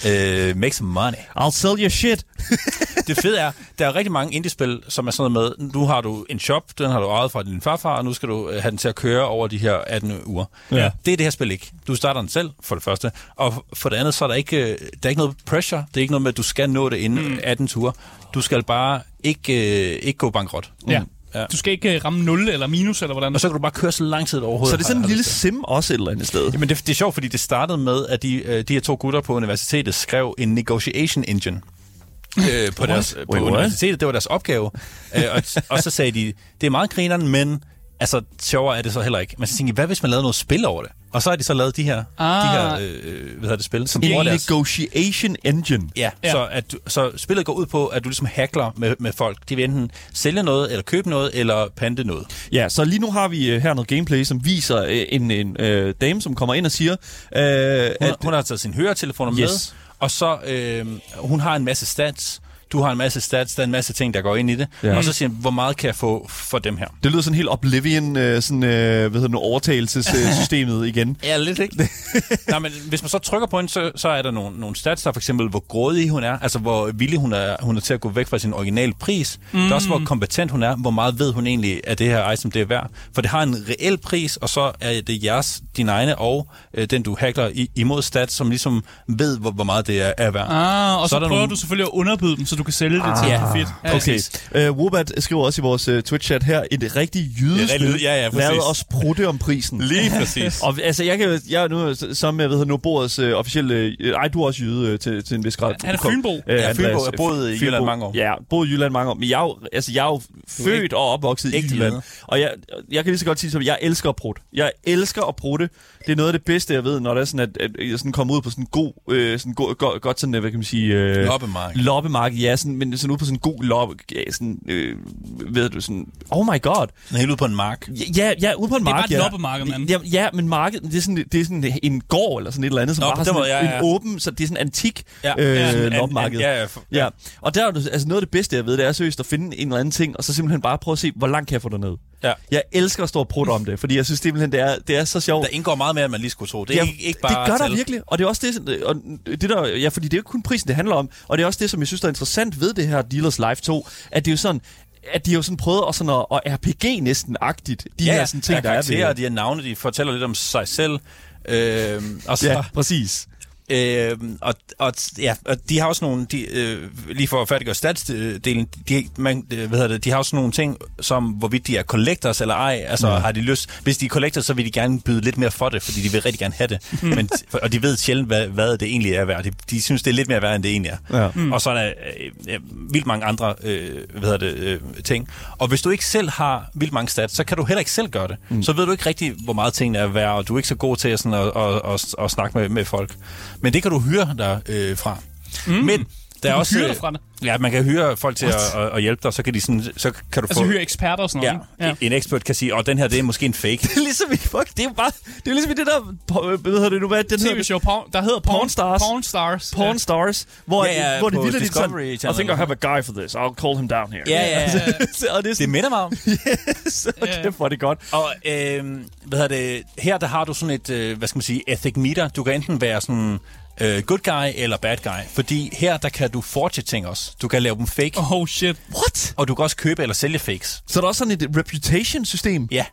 øh, make some money. I'll sell your shit. Det fede er, der er rigtig mange indie-spil, som er sådan noget med, nu har du en shop, den har du ejet fra din farfar, og nu skal du øh, have den til at køre over de her 18 uger. Ja. Det er det her spil ikke. Du starter den selv, for det første. Og for det andet, så er der ikke, øh, der er ikke noget pressure. Det er ikke noget med, at du skal nå det inden mm. 18 ture. Du skal bare ikke, øh, ikke gå bankrot. Ja. Ja. Du skal ikke øh, ramme 0 eller minus, eller hvordan? Og så kan du bare køre så lang tid overhovedet. Så det er sådan en lille sim også et eller andet sted. Jamen det, det er sjovt, fordi det startede med, at de, øh, de her to gutter på universitetet skrev en negotiation engine. øh, på deres, på Wait, universitetet. Det var deres opgave. øh, og, og så sagde de, det er meget grineren, men altså, sjovere er det så heller ikke. Men så tænkte jeg, hvad hvis man lavede noget spil over det? Og så har de så lavet de her, Ah. de her øh, hvad hedder det, spil, som bruger deres... negotiation engine. Ja, Ja. Så, at du, så spillet går ud på, at du ligesom hackler med, med folk. De vil enten sælge noget, eller købe noget, eller pante noget. Ja, så lige nu har vi øh, her noget gameplay, som viser øh, en, en øh, dame, som kommer ind og siger, øh, Hun, at... hun har taget sine høretelefoner med, Yes. og så øh, hun har en masse stats. Du har en masse stats, der er en masse ting, der går ind i det. Ja. Og så siger hvor meget kan jeg få for dem her? Det lyder sådan helt Oblivion, øh, sådan, øh, hvad hedder det, overtagelsessystemet igen. Ja, lidt ikke. Nej, men hvis man så trykker på hende, så, så er der nogle, nogle stats, der for eksempel, hvor grådig hun er, altså hvor villig hun er, hun er til at gå væk fra sin originale pris. Mm. Der er også, hvor kompetent hun er, hvor meget ved hun egentlig, at det her item det er værd. For det har en reel pris, og så er det jeres, din egne og øh, den, du hackler i, imod stats, som ligesom ved, hvor, hvor meget det er, er værd. Ah, og så, Så er prøver nogle- du selvfølgelig at underbyde dem, så du kan sælge det til Ah, en profit. Ja, Okay. Uh, Wobat skriver også i vores uh, Twitch-chat her, et rigtig rigtig- ja, ja, præcis. Lad os prutte om prisen. Lige præcis. Og altså, jeg, kan, jeg er nu, som jeg ved, nu Bordets uh, officielle... Uh, ej, du er også jyde uh, til, til en vis grad. Han er Du Fynbo. Øh, Ja, Fynbo. Jeg boede i. Jylland mange år. Ja, boede i Jylland mange år. Men jeg er jo, altså, jeg er jo født og opvokset i Jylland. Og jeg, jeg kan lige så godt sige, at jeg elsker at prutte. Jeg elsker at prutte. Det er noget af det bedste, jeg ved, når det er sådan, at, at jeg sådan kommer ud på sådan en god, øh, sådan god, godt, godt sådan, hvad kan man sige... Øh, Loppemarked. Loppemarked, ja, sådan, men sådan ude på sådan en god loppe, ja, sådan, øh, ved du, sådan, oh my god. Er helt ude på en mark. Ja, ja, ude på en Det er mark, bare et ja. loppemarked, mand. Ja, ja, men markedet, det er sådan, det er sådan en gård eller sådan et eller andet, som Nå, bare har sådan måde, ja, en, ja. en åben, så det er sådan en antik Ja. øh, Ja, sådan loppemarked. ja, ja, for- ja. Og der er altså noget af det bedste, jeg ved, det er seriøst at finde en eller anden ting, og så simpelthen bare prøve at se, hvor langt kan jeg få derned. Ja. Jeg elsker at stå og prutte om det, fordi jeg synes simpelthen, det er, det er så sjovt. Der indgår meget mere, end man lige skulle tro. Det er Ja, ikke, ikke bare det gør der virkelig, og det er også det, og det der, ja, fordi det er jo ikke kun prisen, det handler om, og det er også det, som jeg synes, der er interessant ved det her Dealers Life 2, at det er jo sådan, at de har jo sådan prøvet at, sådan at, at RPG næsten-agtigt, de Ja, her sådan ting, der er der er ved de her navne, de fortæller lidt om sig selv. Øh, og så, Ja, præcis. Øh, og, og, ja, og de har også nogle, de, øh, lige for at færdiggøre statsdelen, de, man, øh, hvad hedder det, de har også nogle ting, som hvorvidt de er collectors eller ej, altså ja. har de lyst, hvis de er collectors, så vil de gerne byde lidt mere for det, fordi de vil rigtig gerne have det, Men, og de ved sjældent, hvad, hvad det egentlig er værd. De, de synes, det er lidt mere værd, end det egentlig er. Ja. Mm. Og så er der øh, øh, vildt mange andre øh, hvad hedder det, øh, ting. Og hvis du ikke selv har vildt mange stats, så kan du heller ikke selv gøre det. Mm. Så ved du ikke rigtig, hvor meget tingene er værd, og du er ikke så god til at, sådan, at, at, at, at snakke med, med folk. Men det kan du hyre dig øh, fra. Mm. Men der er kan også... hyre øh, dig fra det? Ja, man kan hyre folk til at, at, at, hjælpe dig, så kan, de sådan, så kan du Altså få... hyre eksperter og sådan Ja, noget. ja. ikke? En ekspert kan sige, at den her det er måske en fake. Det er ligesom i, fuck, det er jo bare, det er ligesom i det der, hvad hedder det nu, hvad den hedder? TV-show, porn, der hedder Porn, Porn Stars. Porn Stars. Porn Stars, hvor, Ja, ja, hvor det vildt er sådan, I think I have a guy for this, I'll call him down here. Ja, ja, ja. og det er Det sådan, minder mig om. kæft, hvor er det godt. Og øh, hvad hedder det, her der har du sådan et, øh, hvad skal man sige, ethic meter. Du kan enten være sådan øh, good guy eller bad guy. Fordi her, der kan du forge ting også. Du kan lave dem fake, oh. Shit. What? og du kan også købe eller sælge fakes. Så er der også sådan et reputation-system? Ja,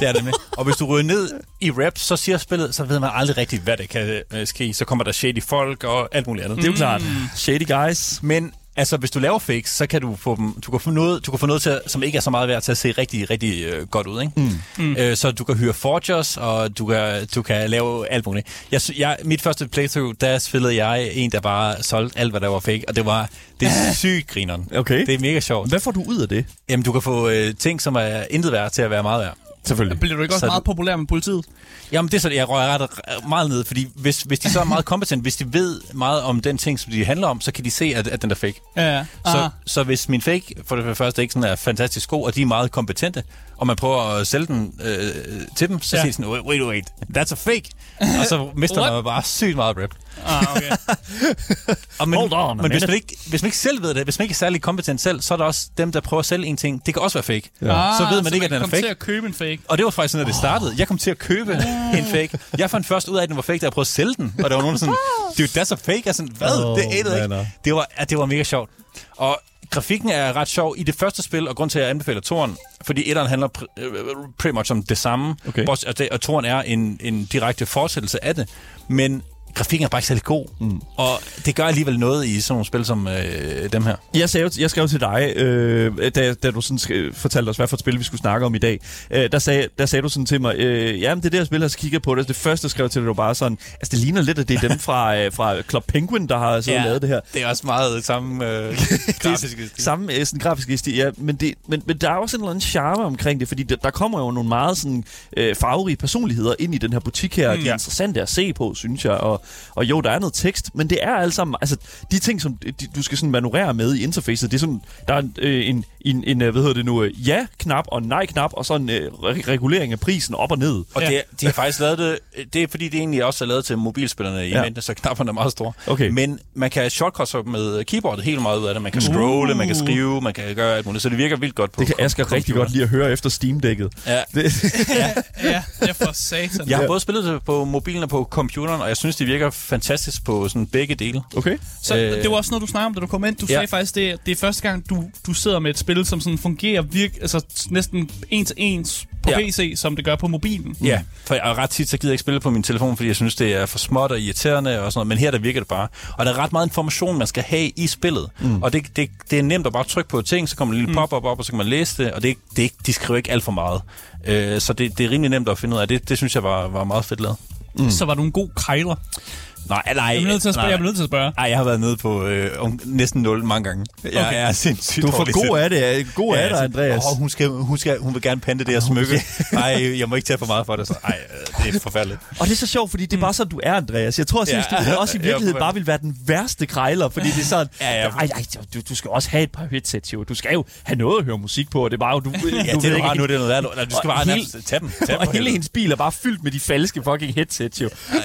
det er det med. og hvis du ryger ned i rap, så siger spillet, så ved man aldrig rigtigt, hvad det kan øh, ske. Så kommer der shady folk og alt muligt andet. Det er jo klart. Shady guys. Men altså, hvis du laver fakes, så kan du få dem, du kan få noget, du kan få noget til, som ikke er så meget værd til at se rigtig, rigtig øh, godt ud, ikke? Mm. Mm. Øh, så du kan hyre forgers, og du kan, du kan lave alt muligt. Jeg, jeg, mit første playthrough, der spillede jeg en, der bare solgte alt, hvad der var fake, og det var det er sygt grineren. Okay. Det er mega sjovt. Hvad får du ud af det? Jamen, du kan få øh, ting, som er intet værd til at være meget værd. Selvfølgelig. Bliver du ikke også Så meget populær med politiet? Jamen, det er så, jeg rører ret meget ned, fordi hvis, hvis de så er meget kompetent, hvis de ved meget om den ting, som de handler om, så kan de se, at, at den er fake. Ja, ja. Så, så hvis min fake for det første ikke sådan er fantastisk god, og de er meget kompetente, og man prøver at sælge den øh, til dem, så Ja. ja. siger de sådan, wait, wait, wait, that's a fake. og så mister man bare sygt meget rep. Ah, okay. Og men, Hold on men hvis, man ikke, hvis man ikke selv ved det, hvis man ikke er særlig kompetent selv, så er der også dem, der prøver at sælge en ting. Det kan også være fake. Ah, Så ved man ikke, at den er fake. til at købe en fake. Og det var faktisk sådan, at det startede. Jeg kom til at købe en fake. Jeg fandt først ud af, at den var fake, da jeg prøvede at sælge den. Og der var nogen, der sådan, dude, that's a fake. Jeg er sådan, hvad? Oh, det man, ikke. Det var, ja, det var mega sjovt. Og grafikken er ret sjov i det første spil, og grund til, at jeg anbefaler toren, fordi etteren handler pr- øh, pretty much om det samme. Okay. Og, og toren er en, en direkte fortsættelse af det. Men grafikken er bare ikke særlig god. Mm. Og det gør alligevel noget i sådan nogle spil som øh, dem her. Jeg, sagde, jo- jeg skrev til dig, øh, da, da du sådan fortalte os, hvad for et spil vi skulle snakke om i dag. Øh, der, sagde, der sagde du sådan til mig, øh, jamen det der spil, jeg så kigger på det. Det første, jeg skrev til dig, var bare sådan, altså det ligner lidt, at det er dem fra, øh, fra Club Penguin, der har siddet og lavet det her. Det er også meget samme øh, grafiske stil. Samme øh, sådan, grafiske stil, ja. Men, det, men, men der er også en eller anden charme omkring det, fordi der, der kommer jo nogle meget sådan, øh, farverige personligheder ind i den her butik her. Mm. De er interessante at se på, synes jeg. Og, og jo, der er noget tekst, men det er alle sammen... Altså, de ting, som de, du skal sådan manøvrere med i interfacet, det er sådan... Der er en, øh, en, en, en øh, hvad hedder det nu, øh, ja-knap og nej-knap, og så en øh, re- regulering af prisen op og ned. Og Ja. ja. det, de har faktisk lavet det, det er fordi, det egentlig også er lavet til mobilspillerne i Ja. ja. mente, så knapperne er meget store. Okay. Men man kan shortcuts med keyboardet helt meget ud af det. Man kan scrolle, man kan skrive, man kan gøre alt muligt. Så det virker vildt godt på Det kan kom- Asger rigtig godt lide at høre efter Steam-dækket. Ja. Det, Ja, er for satan. Jeg har både spillet det på mobilen og på computeren, og jeg synes, det virker fantastisk på sådan begge dele. okay. Så Øh, det var også noget, du snakkede om, da du kom ind. Du ja. sagde faktisk, det, det er første gang, du, du sidder med et spil, som sådan fungerer virk, altså næsten en til ens på Ja. PC, som det gør på mobilen. Ja, for jeg, og ret tit så gider jeg ikke spille på min telefon, fordi jeg synes, det er for småt og irriterende og sådan noget. Men her der virker det bare. Og der er ret meget information, man skal have i spillet. Mm. Og det, det, det er nemt at bare trykke på ting, så kommer en lille pop-up op, og så kan man læse det. Og det, det, ikke- de skriver ikke alt for meget. Øh, så det, det er rimelig nemt at finde ud af. Det, det synes jeg var, var meget fedt lavet. Mm. Så var du en god krejler. Nej, nej. Jeg er nødt til at spørge. nej. Jeg er nødt til at spørge. Ej, jeg har været nede på øh, om, næsten 0 mange gange. Jeg Okay. er sindssygt Du er for god af det. God af dig, altså, Andreas. Åh, hun, skal, hun, skal, hun vil gerne pante det her smykke. Nej, jeg må ikke tage for meget for det. Så, ej, øh, det er forfærdeligt. Og det er så sjovt, fordi det er bare sådan, du er, Andreas. Jeg tror, synes, Ja. du også i Ja, virkeligheden bare vil være den værste krejler, fordi det er sådan, Ja, ja. ej, ej, du, du skal også have et par headsets, jo. Du skal jo have noget at høre musik på, og det er bare jo, du, Ja, du det ved ikke, har nu, det er noget. Nej, Du skal bare hele- tage dem. Tage dem og hele hendes bil er bare fyldt med de falske fucking headsets, jo. Ej,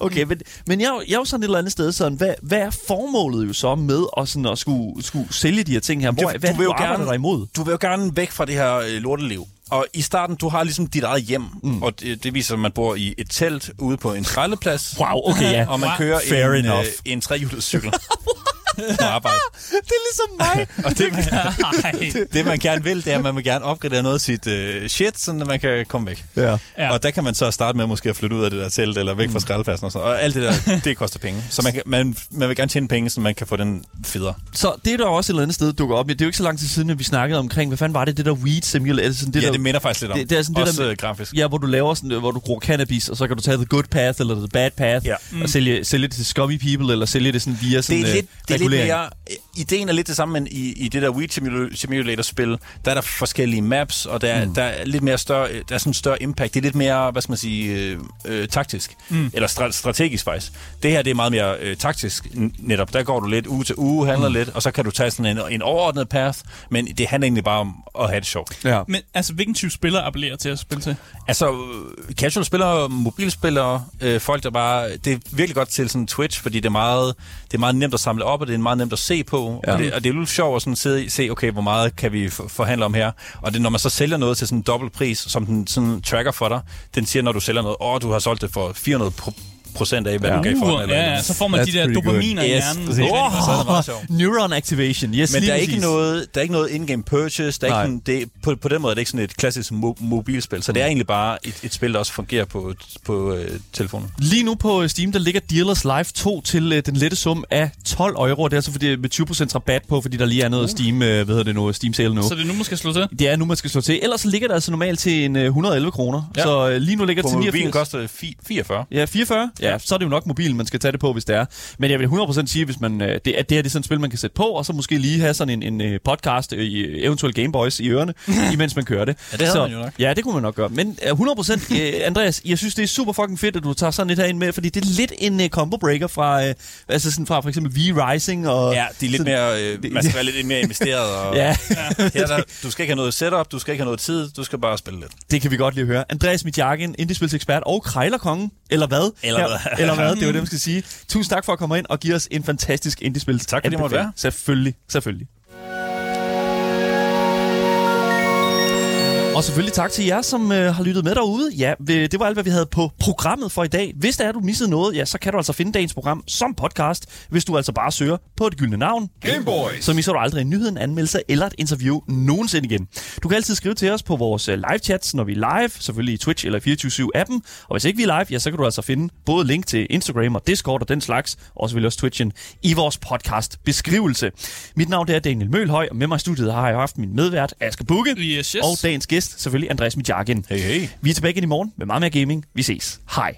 Okay, men, men jeg, jeg er jo sådan et eller andet sted sådan, hvad, hvad er formålet jo så med at, sådan, at skulle, skulle sælge de her ting her? Hvor, Du- hvad du vil jo gerne- dig imod? Du vil jo gerne væk fra det her øh, lorteliv. Og i starten, du har ligesom dit eget hjem, mm. og det, det viser, at man bor i et telt ude på en skraldeplads. Wow, okay, ja. Og man kører Fair en, enough. øh, en trehjulet cykel på arbejde. Det er ligesom mig. Og det, man, det, man gerne vil, det er, at man vil gerne opgradere noget af sit øh, shit, så man kan komme væk. ja. Ja. Og der kan man så starte med måske at flytte ud af det der telt, eller væk fra skraldepladsen og sådan Og alt det der, det koster penge. Så man, kan, man, man vil gerne tjene penge, så man kan få den federe. Så det er der også et eller andet sted dukker op. Det er jo ikke så lang tid siden, at vi snakkede omkring, hvad fanden var det, det der weed simulator? Det sådan, det Det ja, der, det minder faktisk lidt om. det- det er sådan det Også der- øh, grafisk. Ja, hvor du laver sådan, hvor du gror cannabis, og så kan du tage the good path eller the bad path, Ja. og sælge, sælge det til scummy people, eller sælge det sådan via sådan det er lidt, øh, det er lidt regulering. mere... Ideen er lidt det samme, men i, i det der Weed Simula- Simulator-spil, der er der forskellige maps, og der, er- der er lidt mere større, der er sådan en større impact. Det er lidt mere, hvad skal man sige, øh, øh, taktisk. Mm. Eller stra- strategisk faktisk. Det her, det er meget mere øh, taktisk netop. Der går du lidt uge til uge, handler mm. lidt, og så kan du tage sådan en, en overordnet path, men det handler egentlig bare om at have det sjovt. Ja. Men altså, hvilken type spiller appellerer til at spille til? Altså, øh, casual spillere, mobilspillere, øh, folk der bare... Det er virkelig godt til sådan Twitch, fordi det er meget, det er meget nemt at samle op, og det er meget nemt at se på. Ja. Og, det, og det er lidt sjovt at sådan sidde, se, okay, hvor meget kan vi for- forhandle om her. Og det, når man så sælger noget til sådan en dobbelt pris, som den sådan tracker for dig, den siger, når du sælger noget, åh, du har solgt det for 400 pro- procent af, hvad Ja. du gav for den. Uh, Eller ja, ja, så får man That's de der pretty good. dopaminer i Yes, hjernen. er Oh. rigtig Så er. Neuron activation, yes, Men der er, ikke noget, der er ikke noget in-game purchase. Der er Nej. ikke det, på, på den måde er det ikke sådan et klassisk mo- mobilspil. Så det er egentlig bare et, et spil, der også fungerer på, på øh, telefonen. Lige nu på Steam, der ligger Dealers Live 2 til øh, den lette sum af 12 euro. Det er altså fordi, med 20% rabat på, fordi der lige er noget Steam, øh, hvad hedder det nu, Steam sale nu. Så det er nu, man skal slå til? Det er nu, man skal slå til. Ellers så ligger det altså normalt til en øh, 111 kroner. Ja. Så øh, lige nu ligger På det til mobilen 89. koster det fi- 44. Ja, 44. ja, så er det jo nok mobilen, man skal tage det på, hvis det er. Men jeg vil 100% sige, hvis man, øh, det, at det her det er sådan et spil, man kan sætte på, og så måske lige have sådan en, en øh, podcast, øh, i eventuelt Gameboys i ørerne, imens man kører det. Ja, det så, man jo nok. Ja, det kunne man nok gøre. Men øh, 100% øh, Andreas, jeg synes, det er super fucking fedt, at du tager sådan lidt herind med, fordi det er lidt en uh, combo breaker fra, øh, altså sådan fra for eksempel V-Rising og... Ja, de er lidt sådan- mere, øh, man skal være lidt mere investeret. Og, Ja, Her, der, du skal ikke have noget setup, du skal ikke have noget tid, du skal bare spille lidt. det kan vi godt lige høre. Andreas Mitjagen, indiespilsekspert og krejlerkongen, eller hvad? Eller Ja, hvad. eller hvad, det var det, man skal sige. Tusind tak for at komme ind og give os en fantastisk indiespil. Tak, fordi jeg måtte være. Selvfølgelig, selvfølgelig. Og selvfølgelig tak til jer, som øh, har lyttet med derude. Ja, øh, det var alt, hvad vi havde på programmet for i dag. Hvis der er, du missede noget, ja, så kan du altså finde dagens program som podcast, hvis du altså bare søger på et gyldne navn. Gameboys. Så misser du aldrig en nyhed, en anmeldelse eller et interview nogensinde igen. Du kan altid skrive til os på vores øh, live-chats, når vi er live, selvfølgelig i Twitch eller 24-7-appen. Og hvis ikke vi er live, ja, så kan du altså finde både link til Instagram og Discord og den slags, og selvfølgelig også Twitchen, i vores podcast-beskrivelse. Mit navn er Daniel Mølhøj, og med mig i studiet har jeg haft min medvært, Asger Bukke, Yes, yes. og dagens gæst, selvfølgelig Andreas Mitjagen. Hey, hey. Vi er tilbage igen i morgen med meget mere gaming. Vi ses. Hej.